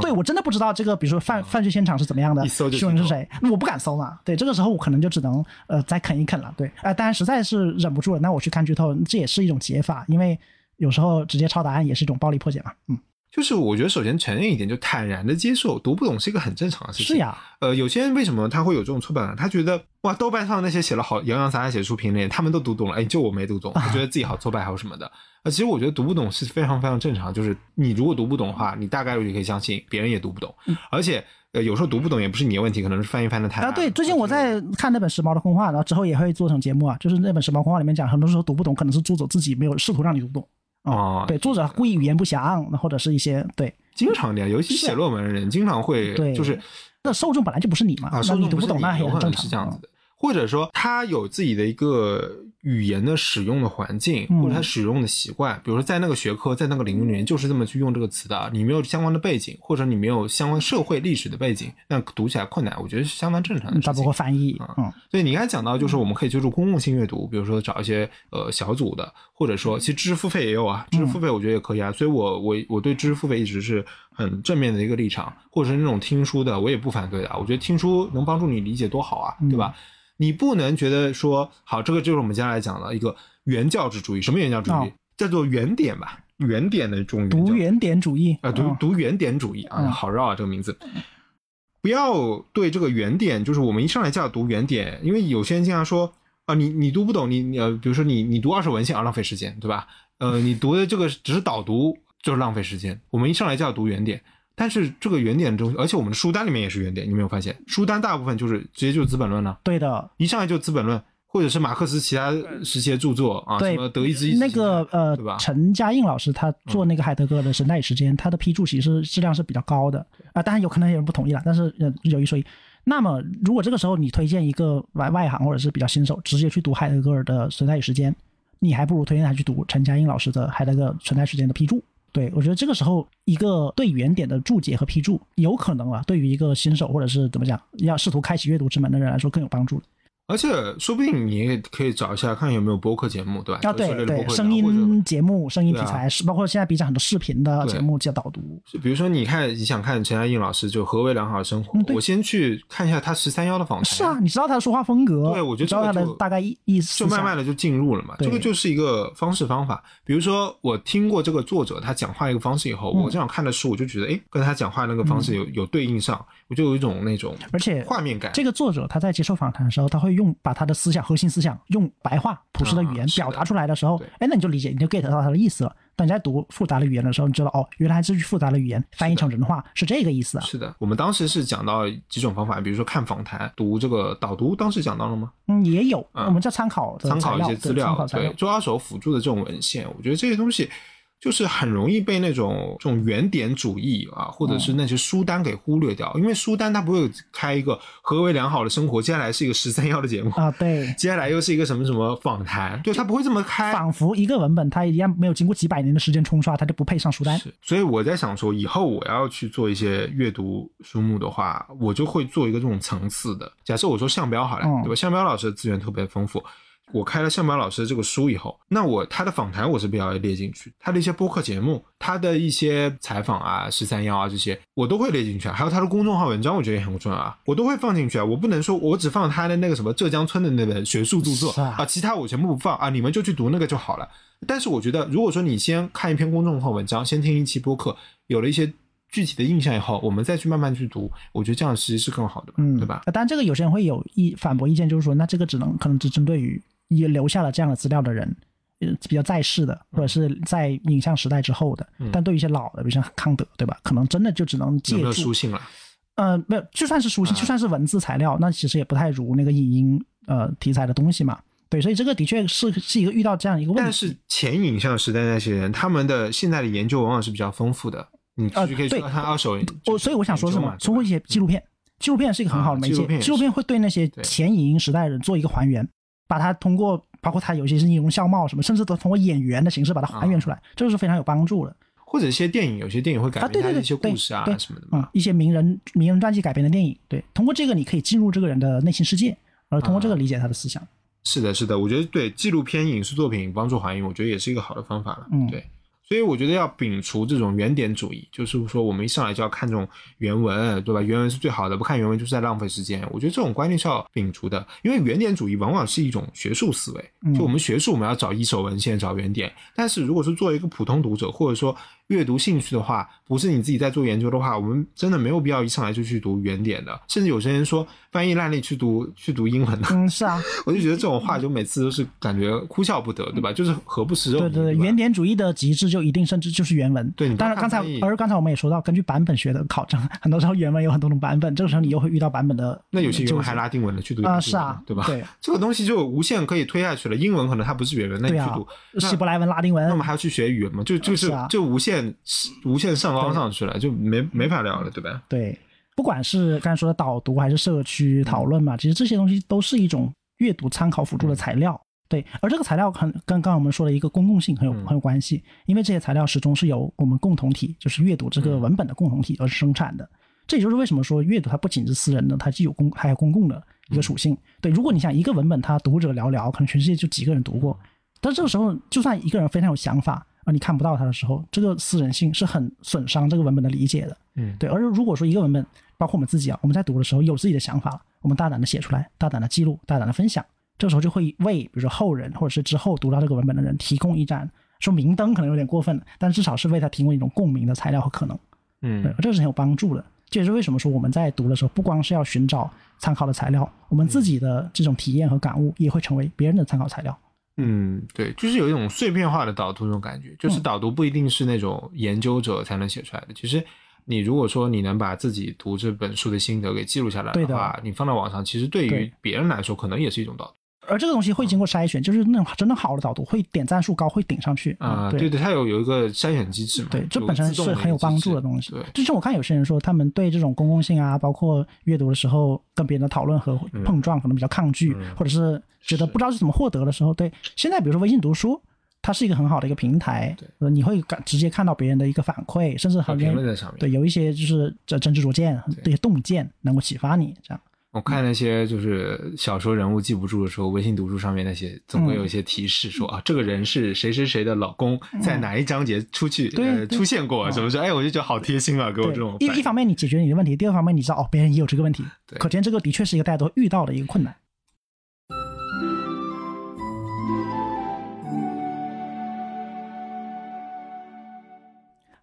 对我真的不知道这个，比如说犯犯罪现场是怎么样的，凶人是谁，我不敢搜嘛。对，这个时候我可能就只能呃再啃一啃了。对，啊、当然实在是忍不住了，那我去看剧透，这也是一种解法，因为有时候直接抄答案也是一种暴力破解嘛。嗯，就是我觉得首先承认一点，就坦然的接受读不懂是一个很正常的事情。是，呀，呃，有些人为什么他会有这种挫败感？他觉得哇，豆瓣上那些写了好洋洋洒洒写出评论，他们都读懂了，哎，就我没读懂，他觉得自己好挫败，还有什么的。呃，其实我觉得读不懂是非常非常正常，就是你如果读不懂的话，你大概率就可以相信别人也读不懂，而且呃有时候读不懂也不是你的问题，可能是翻译翻的太烂啊，对，最近我在看那本时髦的空话，然后之后也会做成节目啊，就是那本时髦空话里面讲，很多时候读不懂，可能是作者自己没有试图让你读懂哦，对，作者故意语言不详，或者是一些对，经常的，尤其写论文的人经常会，对，就是。那受众本来就不是你嘛，啊，受众不懂那也很正常，是这样子的，或者说他有自己的一个。语言的使用的环境，或者他使用的习惯，比如说在那个学科，在那个领域里面就是这么去用这个词的。你没有相关的背景，或者你没有相关社会历史的背景，那读起来困难，我觉得是相当正常的。他包括翻译啊，嗯，所以你刚才讲到，就是我们可以借助公共性阅读，比如说找一些呃小组的，或者说其实知识付费也有啊，知识付费我觉得也可以啊。所以我我我对知识付费一直是很正面的一个立场，或者是那种听书的，我也不反对的。我觉得听书能帮助你理解多好啊，对吧？你不能觉得说好，这个就是我们接下来讲的一个。原教旨主义，什么原教旨主义？叫做原点吧，原点的这种读原点主义啊，读读原点主义啊，好绕啊这个名字。不要对这个原点，就是我们一上来就要读原点，因为有些人经常说啊，你你读不懂，你你呃，比如说你你读二手文献啊，浪费时间，对吧？呃，你读的这个只是导读，就是浪费时间。我们一上来就要读原点，但是这个原点中，而且我们的书单里面也是原点，你没有发现？书单大部分就是直接就是《资本论》了。对的，一上来就《资本论》。或者是马克思其他时期的著作啊，什么德意志那个呃，对吧？陈嘉映老师他做那个海德格尔的《神代与时间》，他的批注其实质量是比较高的啊。当然有可能有人不同意了，但是有一说一。那么如果这个时候你推荐一个外外行或者是比较新手，直接去读海德格尔的《存在与时间》，你还不如推荐他去读陈嘉映老师的海德格尔《存在时间》的批注。对我觉得这个时候一个对原点的注解和批注，有可能啊，对于一个新手或者是怎么讲，要试图开启阅读之门的人来说更有帮助。而且说不定你也可以找一下，看有没有播客节目，对吧？啊，对对，声音节目、声音题材是包括现在 B 站很多视频的节目叫导读。比如说，你看你想看陈嘉映老师就何为良好的生活，我先去看一下他十三幺的访谈。是啊，你知道他的说话风格，对，我觉得知道他的大概意思，就慢慢的就进入了嘛。这个就是一个方式方法。比如说，我听过这个作者他讲话一个方式以后，我正好看的书，我就觉得哎，跟他讲话那个方式有有对应上，我就有一种那种而且画面感。这个作者他在接受访谈的时候，他会用把他的思想。核心思想用白话朴实的语言表达出来的时候，哎，那你就理解，你就 get 到他的意思了。等你在读复杂的语言的时候，你知道哦，原来这句复杂的语言翻译成人话是这个意思啊。是的，我们当时是讲到几种方法，比如说看访谈、读这个导读，当时讲到了吗？嗯，也有，我们在参考参考一些资料，对，做二手辅助的这种文献，我觉得这些东西。就是很容易被那种这种原点主义啊，或者是那些书单给忽略掉，因为书单它不会开一个何为良好的生活，接下来是一个十三幺的节目啊，对，接下来又是一个什么什么访谈，对，它不会这么开，仿佛一个文本它一样没有经过几百年的时间冲刷，它就不配上书单。是，所以我在想说，以后我要去做一些阅读书目的话，我就会做一个这种层次的。假设我说向标好了，对吧？向标老师的资源特别丰富。我开了向宝老师的这个书以后，那我他的访谈我是必要列进去，他的一些播客节目，他的一些采访啊、十三幺啊这些，我都会列进去。还有他的公众号文章，我觉得也很重要啊，我都会放进去啊。我不能说我只放他的那个什么浙江村的那本学术著作啊，其他我全部不放啊，你们就去读那个就好了。但是我觉得，如果说你先看一篇公众号文章，先听一期播客，有了一些具体的印象以后，我们再去慢慢去读，我觉得这样其实是更好的，嗯，对吧？当然，这个有些人会有意反驳意见，就是说，那这个只能可能只针对于。也留下了这样的资料的人，呃，比较在世的，或者是在影像时代之后的。但对于一些老的，比如像康德，对吧？可能真的就只能借助书信了。呃，没有，就算是书信，就算是文字材料，那其实也不太如那个影音呃题材的东西嘛。对，所以这个的确是是一个遇到这样一个问题。但是前影像时代那些人，他们的现在的研究往往是比较丰富的。你可以说他二手。我所以我想说什么？通过一些纪录片，纪录片是一个很好的媒介。纪录片会对那些前影音时代人做一个还原。把它通过，包括它有些是音容笑貌什么，甚至都通过演员的形式把它还原出来，这个是非常有帮助的。或者一些电影，有些电影会改编一些故事啊什么的嘛，一些名人名人传记改编的电影，对，通过这个你可以进入这个人的内心世界，而通过这个理解他的思想。是的，是的，我觉得对纪录片影视作品帮助还原，我觉得也是一个好的方法了。嗯，对。所以我觉得要摒除这种原点主义，就是说我们一上来就要看这种原文，对吧？原文是最好的，不看原文就是在浪费时间。我觉得这种观念是要摒除的，因为原点主义往往是一种学术思维。就我们学术，我们要找一手文献，找原点。但是如果是作为一个普通读者，或者说阅读兴趣的话，不是你自己在做研究的话，我们真的没有必要一上来就去读原点的。甚至有些人说翻译烂例去读去读英文的，嗯，是啊，我就觉得这种话就每次都是感觉哭笑不得，对吧？就是何不食肉对对对，原点主义的极致就一定甚至就是原文。对，当然刚才而刚才我们也说到，根据版本学的考证，很多时候原文有很多种版本，这个时候你又会遇到版本的。那有些原文还拉丁文的去读啊，是啊，对吧？对，这个东西就无限可以推下去了。英文可能它不是原文，那你去读希伯来文、拉丁文，那我们还要去学语文吗？就就是就无限无限上高上去了，就没没法聊了，对吧？对，不管是刚才说的导读还是社区讨论嘛，其实这些东西都是一种阅读参考辅助的材料。对，而这个材料很跟刚刚我们说的一个公共性很有很有关系，因为这些材料始终是由我们共同体，就是阅读这个文本的共同体而生产的。这也就是为什么说阅读它不仅是私人的，它既有公还有公共的一个属性。对，如果你想一个文本它读者寥寥，可能全世界就几个人读过，但这个时候就算一个人非常有想法而你看不到它的时候，这个私人性是很损伤这个文本的理解的。嗯，对。而如果说一个文本，包括我们自己啊，我们在读的时候有自己的想法，我们大胆的写出来，大胆的记录，大胆的分享。这时候就会为，比如说后人或者是之后读到这个文本的人提供一盏说明灯，可能有点过分了，但至少是为他提供一种共鸣的材料和可能。嗯，对，这是很有帮助的。这也是为什么说我们在读的时候，不光是要寻找参考的材料，我们自己的这种体验和感悟也会成为别人的参考材料。嗯，对，就是有一种碎片化的导读那种感觉，就是导读不一定是那种研究者才能写出来的。其实你如果说你能把自己读这本书的心得给记录下来的话，你放到网上，其实对于别人来说，可能也是一种导读。而这个东西会经过筛选，就是那种真的好的导读会点赞数高，会顶上去啊。对对，它有有一个筛选机制嘛。对，这本身是很有帮助的东西。对，就是我看有些人说，他们对这种公共性啊，包括阅读的时候跟别人的讨论和碰撞，可能比较抗拒，或者是觉得不知道是怎么获得的时候，对。现在比如说微信读书，它是一个很好的一个平台，对，你会感直接看到别人的一个反馈，甚至很评论在上面。对，有一些就是这真知灼见，这些洞见能够启发你这样。我看那些就是小说人物记不住的时候，微信读书上面那些总会有一些提示说啊，这个人是谁谁谁的老公，在哪一章节出去呃出现过，怎么说，哎，我就觉得好贴心啊，给我这种。一一方面你解决你的问题，第二方面你知道哦，别人也有这个问题，可见这个的确是一个大家都遇到的一个困难。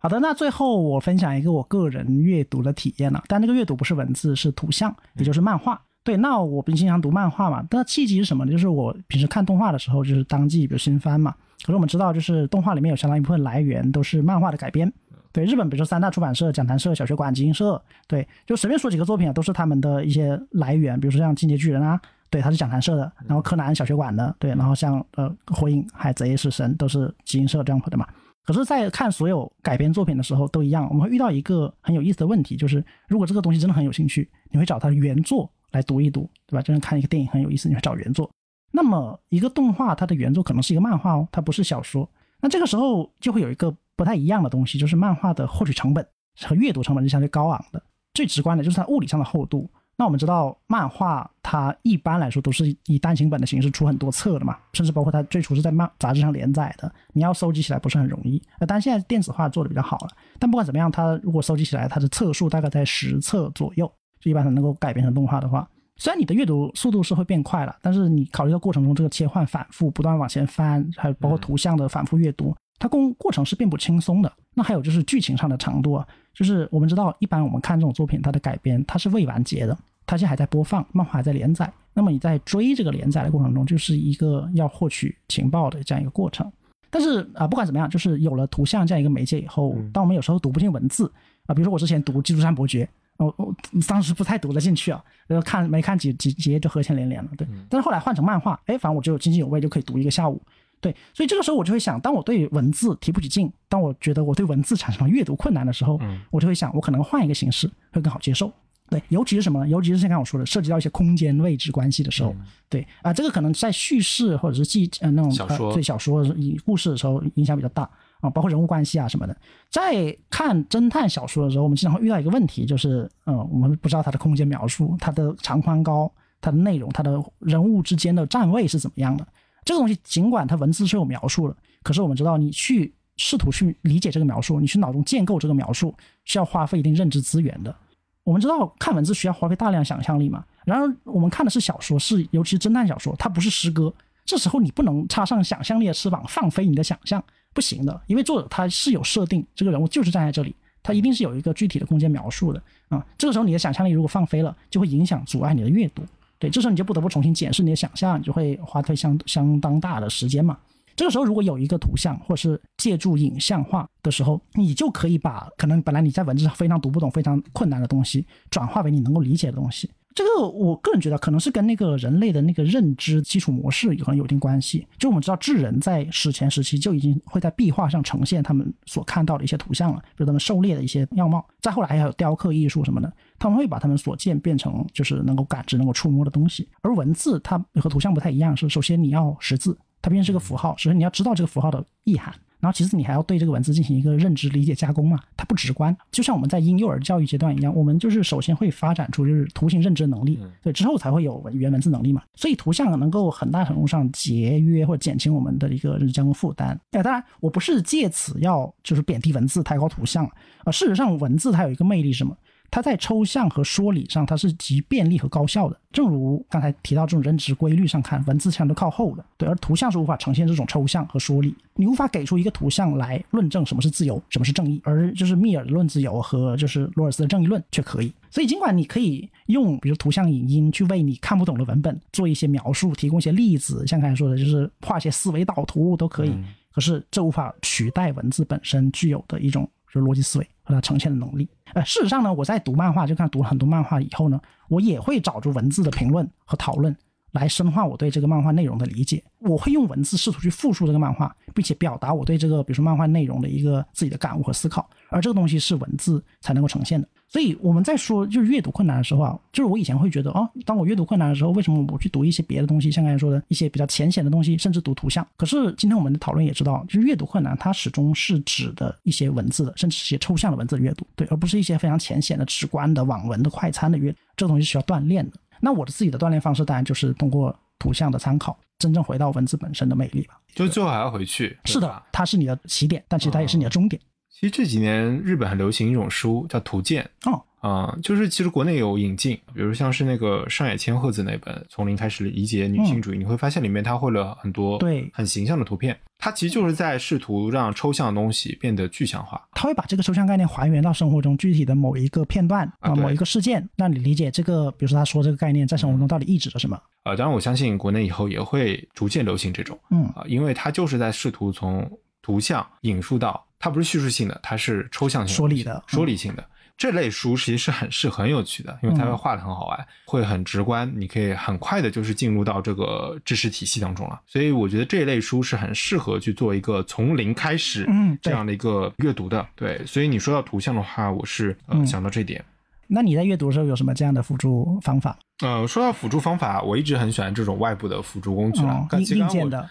好的，那最后我分享一个我个人阅读的体验了，但那个阅读不是文字，是图像，也就是漫画。对，那我不经常读漫画嘛？那契机是什么呢？就是我平时看动画的时候，就是当季比如新番嘛。可是我们知道，就是动画里面有相当一部分来源都是漫画的改编。对，日本比如说三大出版社：讲谈社、小学馆、集英社。对，就随便说几个作品啊，都是他们的一些来源。比如说像《进阶巨人》啊，对，它是讲谈社的；然后柯南、小学馆的，对，然后像呃《火影》《海贼》《是神》都是集英社 Jump 的嘛。可是，在看所有改编作品的时候都一样，我们会遇到一个很有意思的问题，就是如果这个东西真的很有兴趣，你会找它的原作来读一读，对吧？就像看一个电影很有意思，你会找原作。那么，一个动画它的原作可能是一个漫画哦，它不是小说。那这个时候就会有一个不太一样的东西，就是漫画的获取成本和阅读成本是相对高昂的。最直观的就是它物理上的厚度。那我们知道，漫画它一般来说都是以单行本的形式出很多册的嘛，甚至包括它最初是在漫杂志上连载的，你要收集起来不是很容易。呃，但现在电子化做的比较好了。但不管怎么样，它如果收集起来，它的册数大概在十册左右，就一般它能够改编成动画的话，虽然你的阅读速度是会变快了，但是你考虑到过程中这个切换反复，不断往前翻，还有包括图像的反复阅读，它过过程是并不轻松的。那还有就是剧情上的长度啊，就是我们知道，一般我们看这种作品，它的改编它是未完结的。它现在还在播放，漫画还在连载。那么你在追这个连载的过程中，就是一个要获取情报的这样一个过程。但是啊，不管怎么样，就是有了图像这样一个媒介以后，当我们有时候读不进文字啊，比如说我之前读《基督山伯爵》，我我当时不太读得进去啊，然后看没看几几几页就呵欠连连了。对，但是后来换成漫画，哎，反正我就津津有味，就可以读一个下午。对，所以这个时候我就会想，当我对文字提不起劲，当我觉得我对文字产生了阅读困难的时候，我就会想，我可能换一个形式会更好接受。对，尤其是什么呢？尤其是像刚我说的，涉及到一些空间位置关系的时候，对啊，这个可能在叙事或者是记呃那种小说对小说以故事的时候影响比较大啊，包括人物关系啊什么的。在看侦探小说的时候，我们经常会遇到一个问题，就是嗯，我们不知道它的空间描述、它的长宽高、它的内容、它的人物之间的站位是怎么样的。这个东西尽管它文字是有描述的，可是我们知道，你去试图去理解这个描述，你去脑中建构这个描述，是要花费一定认知资源的。我们知道看文字需要花费大量想象力嘛，然而我们看的是小说，是尤其是侦探小说，它不是诗歌，这时候你不能插上想象力的翅膀放飞你的想象，不行的，因为作者他是有设定，这个人物就是站在这里，他一定是有一个具体的空间描述的啊。这个时候你的想象力如果放飞了，就会影响阻碍你的阅读。对，这时候你就不得不重新检视你的想象，你就会花费相相当大的时间嘛。这个时候如果有一个图像或是借助影像化的时候，你就可以把可能本来你在文字上非常读不懂、非常困难的东西，转化为你能够理解的东西。这个我个人觉得可能是跟那个人类的那个认知基础模式可能有一定关系。就我们知道智人在史前时期就已经会在壁画上呈现他们所看到的一些图像了，比如他们狩猎的一些样貌。再后来还有雕刻艺术什么的，他们会把他们所见变成就是能够感知、能够触摸的东西。而文字它和图像不太一样，是首先你要识字。它毕竟是个符号，首先你要知道这个符号的意涵，然后其次你还要对这个文字进行一个认知、理解、加工嘛。它不直观，就像我们在婴幼儿教育阶段一样，我们就是首先会发展出就是图形认知能力，对，之后才会有语言文字能力嘛。所以图像能够很大程度上节约或者减轻我们的一个认知加工负担。哎，当然我不是借此要就是贬低文字、抬高图像啊。事实上，文字它有一个魅力是什么？它在抽象和说理上，它是极便利和高效的。正如刚才提到这种认知规律上看，文字上都靠后的，对，而图像是无法呈现这种抽象和说理。你无法给出一个图像来论证什么是自由，什么是正义，而就是密尔论自由和就是罗尔斯的正义论却可以。所以，尽管你可以用比如图像影音去为你看不懂的文本做一些描述，提供一些例子，像刚才说的，就是画些思维导图都可以。可是，这无法取代文字本身具有的一种就是逻辑思维和它呈现的能力。呃，事实上呢，我在读漫画，就看读了很多漫画以后呢，我也会找出文字的评论和讨论，来深化我对这个漫画内容的理解。我会用文字试图去复述这个漫画，并且表达我对这个，比如说漫画内容的一个自己的感悟和思考。而这个东西是文字才能够呈现的。所以我们在说就是阅读困难的时候啊，就是我以前会觉得哦，当我阅读困难的时候，为什么我去读一些别的东西，像刚才说的一些比较浅显的东西，甚至读图像？可是今天我们的讨论也知道，就是阅读困难，它始终是指的一些文字的，甚至是一些抽象的文字的阅读，对，而不是一些非常浅显的、直观的网文的快餐的阅。这东西需要锻炼的。那我的自己的锻炼方式，当然就是通过图像的参考，真正回到文字本身的魅力吧。就最后还要回去。是的，它是你的起点，但其实它也是你的终点。其实这几年日本很流行一种书，叫图鉴。哦。啊，就是其实国内有引进，比如像是那个上野千鹤子那本《从零开始理解女性主义》，你会发现里面他会了很多对很形象的图片，他其实就是在试图让抽象的东西变得具象化。他会把这个抽象概念还原到生活中具体的某一个片段啊，某一个事件，让你理解这个，比如说他说这个概念在生活中到底意指着什么。啊，当然我相信国内以后也会逐渐流行这种，嗯啊，因为他就是在试图从图像引述到，它不是叙述性的，它是抽象性说理的、说理性的。这类书其实是很是很有趣的，因为它会画的很好玩，会很直观，你可以很快的就是进入到这个知识体系当中了。所以我觉得这一类书是很适合去做一个从零开始这样的一个阅读的。对，所以你说到图像的话，我是呃想到这点。那你在阅读的时候有什么这样的辅助方法？呃，说到辅助方法，我一直很喜欢这种外部的辅助工具了，硬件的。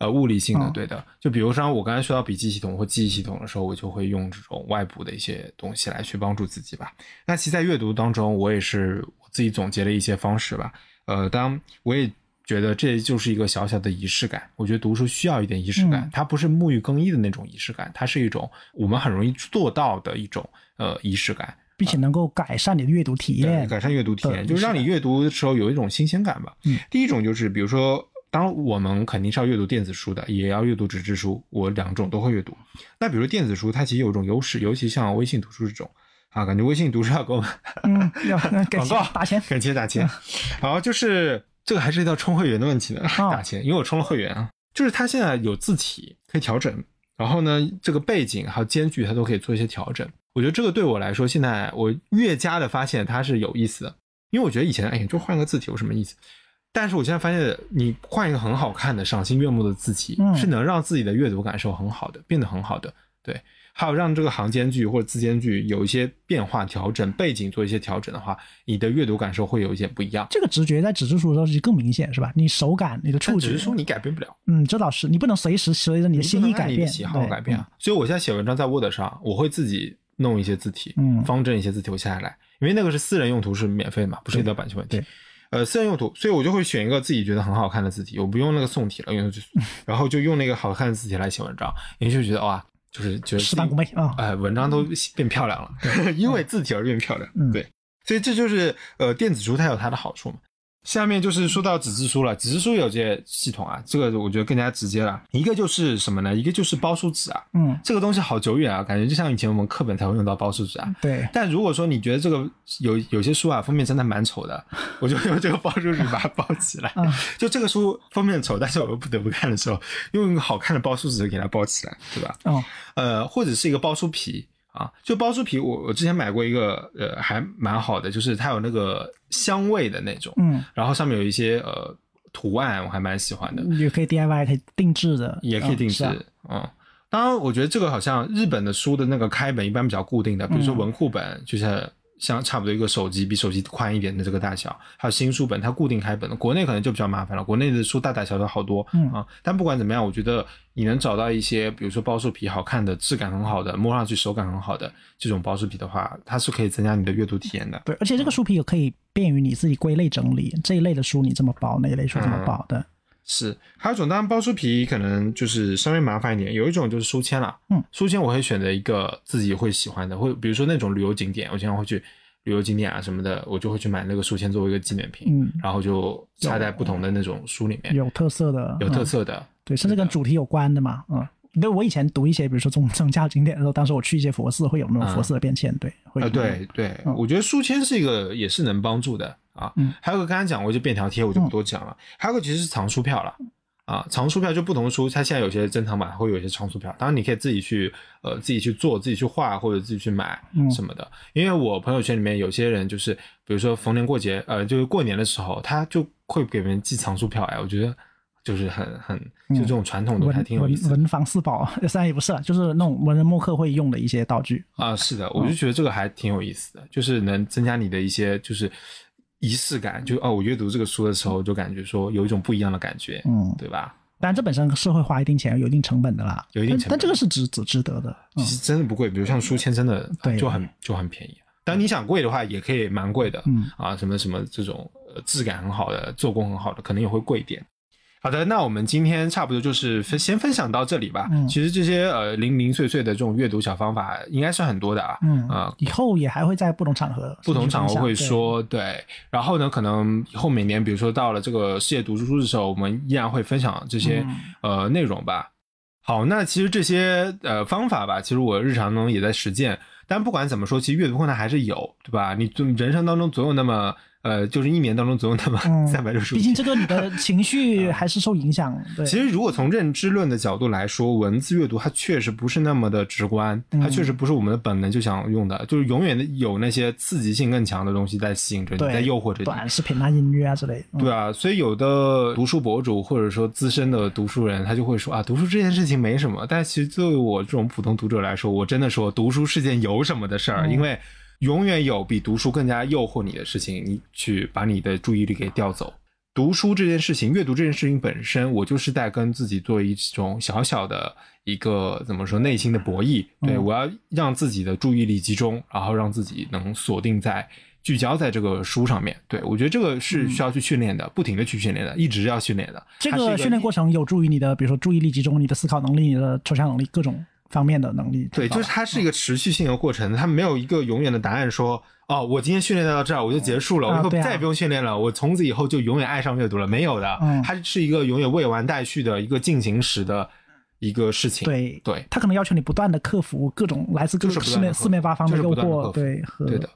呃，物理性的，对的，就比如说我刚才说到笔记系统或记忆系统的时候，我就会用这种外部的一些东西来去帮助自己吧。那其实，在阅读当中，我也是我自己总结了一些方式吧。呃，当，我也觉得这就是一个小小的仪式感。我觉得读书需要一点仪式感，它不是沐浴更衣的那种仪式感，它是一种我们很容易做到的一种呃仪式感，并且能够改善你的阅读体验，改善阅读体验，就是让你阅读的时候有一种新鲜感吧。嗯，第一种就是比如说。当然我们肯定是要阅读电子书的，也要阅读纸质书，我两种都会阅读。那比如电子书，它其实有一种优势，尤其像微信读书这种啊，感觉微信读书要给我们嗯，广告打钱，感谢打钱。好，就是这个还是一道充会员的问题呢，打钱，因为我充了会员啊。就是它现在有字体可以调整，然后呢，这个背景还有间距它都可以做一些调整。我觉得这个对我来说，现在我越加的发现它是有意思的，因为我觉得以前哎呀，就换个字体有什么意思？但是我现在发现，你换一个很好看的、赏心悦目的字体，是能让自己的阅读感受很好的，变得很好的。对，还有让这个行间距或者字间距有一些变化调整，背景做一些调整的话，你的阅读感受会有一些不一样。这个直觉在纸质书的时候是更明显，是吧？你手感、你的触觉。纸质书你改变不了。嗯，这倒是，你不能随时随着你的心意改变、喜好改变啊。所以我现在写文章在 Word 上，我会自己弄一些字体，嗯，方正一些字体我下来，因为那个是私人用途，是免费的嘛，不涉及到版权问题。呃，私人用途，所以我就会选一个自己觉得很好看的字体，我不用那个宋体了，因为就，然后就用那个好看的字体来写文章，你就觉得哇，就是觉得事啊，哎，文章都变漂亮了，因为字体而变漂亮，嗯对，所以这就是呃电子书它有它的好处嘛。下面就是说到纸质书了，纸质书有些系统啊，这个我觉得更加直接了。一个就是什么呢？一个就是包书纸啊，嗯，这个东西好久远啊，感觉就像以前我们课本才会用到包书纸啊。对。但如果说你觉得这个有有些书啊封面真的蛮丑的，我就用这个包书纸把它包起来。就这个书封面丑，但是我又不得不看的时候，用一个好看的包书纸给它包起来，对吧？嗯。呃，或者是一个包书皮。啊，就包书皮，我我之前买过一个，呃，还蛮好的，就是它有那个香味的那种，嗯，然后上面有一些呃图案，我还蛮喜欢的，也可以 DIY，可以定制的，也可以定制，嗯，当然，我觉得这个好像日本的书的那个开本一般比较固定的，比如说文库本，就是。像差不多一个手机比手机宽一点的这个大小，还有新书本，它固定开本的，国内可能就比较麻烦了。国内的书大大小小好多，嗯啊，但不管怎么样，我觉得你能找到一些，比如说包书皮好看的、质感很好的、摸上去手感很好的这种包书皮的话，它是可以增加你的阅读体验的。对，而且这个书皮也可以便于你自己归类整理，这一类的书你这么包，那一类书这么包的。是，还有一种当然包书皮可能就是稍微麻烦一点，有一种就是书签了。嗯，书签我会选择一个自己会喜欢的，会比如说那种旅游景点，我经常会去旅游景点啊什么的，我就会去买那个书签作为一个纪念品，嗯，然后就插在不同的那种书里面，有特色的，有特色的，对，甚至跟主题有关的嘛，嗯。对，我以前读一些，比如说宗宗教经典的时候，当时我去一些佛寺，会有那种佛寺的便签，对，会。呃，对对，我觉得书签是一个也是能帮助的啊。嗯。还有个刚才讲过就便条贴，我就不多讲了。还有个其实是藏书票了啊，藏书票就不同书，它现在有些珍藏版会有一些藏书票，当然你可以自己去呃自己去做，自己去画或者自己去买什么的。因为我朋友圈里面有些人就是，比如说逢年过节，呃，就是过年的时候，他就会给别人寄藏书票，哎，我觉得。就是很很就这种传统的还挺有意思，文房四宝 虽然也不是了，就是那种文人墨客会用的一些道具啊。是的，我就觉得这个还挺有意思的，就是能增加你的一些就是仪式感。就哦，我阅读这个书的时候，就感觉说有一种不一样的感觉，嗯，对吧？但这本身是会花一定钱，有一定成本的啦，有一定成本，但这个是值值值得的。其实真的不贵，比如像书签，真的就很就很便宜。但你想贵的话，也可以蛮贵的，嗯啊，什么什么这种质感很好的、做工很好的，可能也会贵一点。好的，那我们今天差不多就是分先分享到这里吧。嗯，其实这些呃零零碎碎的这种阅读小方法应该是很多的啊。嗯啊，以后也还会在不同场合、不同场合会说。对，然后呢，可能以后每年，比如说到了这个世界读书日的时候，我们依然会分享这些呃内容吧。好，那其实这些呃方法吧，其实我日常中也在实践。但不管怎么说，其实阅读困难还是有，对吧？你人生当中总有那么。呃，就是一年当中总有那么三百六十五。毕竟这个你的 情绪还是受影响。对。其实如果从认知论的角度来说，文字阅读它确实不是那么的直观，它确实不是我们的本能就想用的，就是永远的有那些刺激性更强的东西在吸引着你，在诱惑着你。短视频啊、音乐啊之类。对啊，所以有的读书博主或者说资深的读书人，他就会说啊，读书这件事情没什么。但其实作为我这种普通读者来说，我真的说读书是件有什么的事儿，因为。永远有比读书更加诱惑你的事情，你去把你的注意力给调走。读书这件事情，阅读这件事情本身，我就是在跟自己做一种小小的一个怎么说内心的博弈。对我要让自己的注意力集中，然后让自己能锁定在聚焦在这个书上面。对我觉得这个是需要去训练的，不停的去训练的，一直要训练的。这个训练过程有助于你的，比如说注意力集中、你的思考能力、你的抽象能力各种。方面的能力，对，就是它是一个持续性的过程，它没有一个永远的答案，说哦，我今天训练到这儿我就结束了，我以后再也不用训练了，我从此以后就永远爱上阅读了，没有的，嗯它是一个永远未完待续的一个进行时的一个事情。对对，它可能要求你不断的克服各种来自各四面四面八方的诱惑。对对的。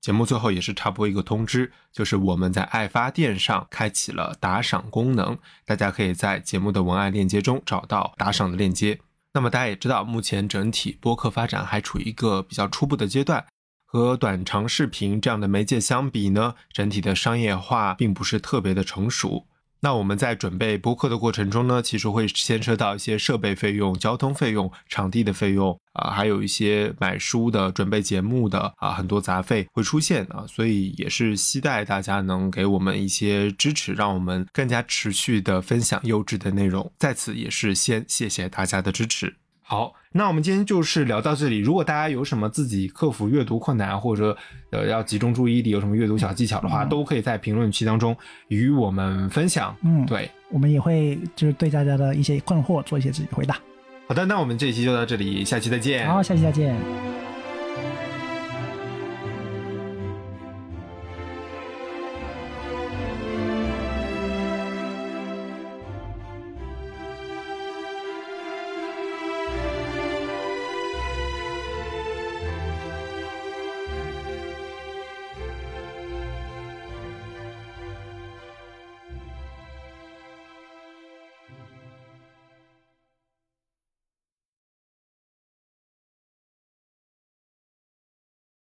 节目最后也是插播一个通知，就是我们在爱发电上开启了打赏功能，大家可以在节目的文案链接中找到打赏的链接。那么大家也知道，目前整体播客发展还处于一个比较初步的阶段，和短长视频这样的媒介相比呢，整体的商业化并不是特别的成熟。那我们在准备播客的过程中呢，其实会牵涉到一些设备费用、交通费用、场地的费用啊，还有一些买书的、准备节目的啊，很多杂费会出现啊，所以也是期待大家能给我们一些支持，让我们更加持续的分享优质的内容。在此也是先谢谢大家的支持。好，那我们今天就是聊到这里。如果大家有什么自己克服阅读困难，或者呃要集中注意力，有什么阅读小技巧的话，都可以在评论区当中与我们分享。嗯，对，我们也会就是对大家的一些困惑做一些自己回答。好的，那我们这一期就到这里，下期再见。好，下期再见。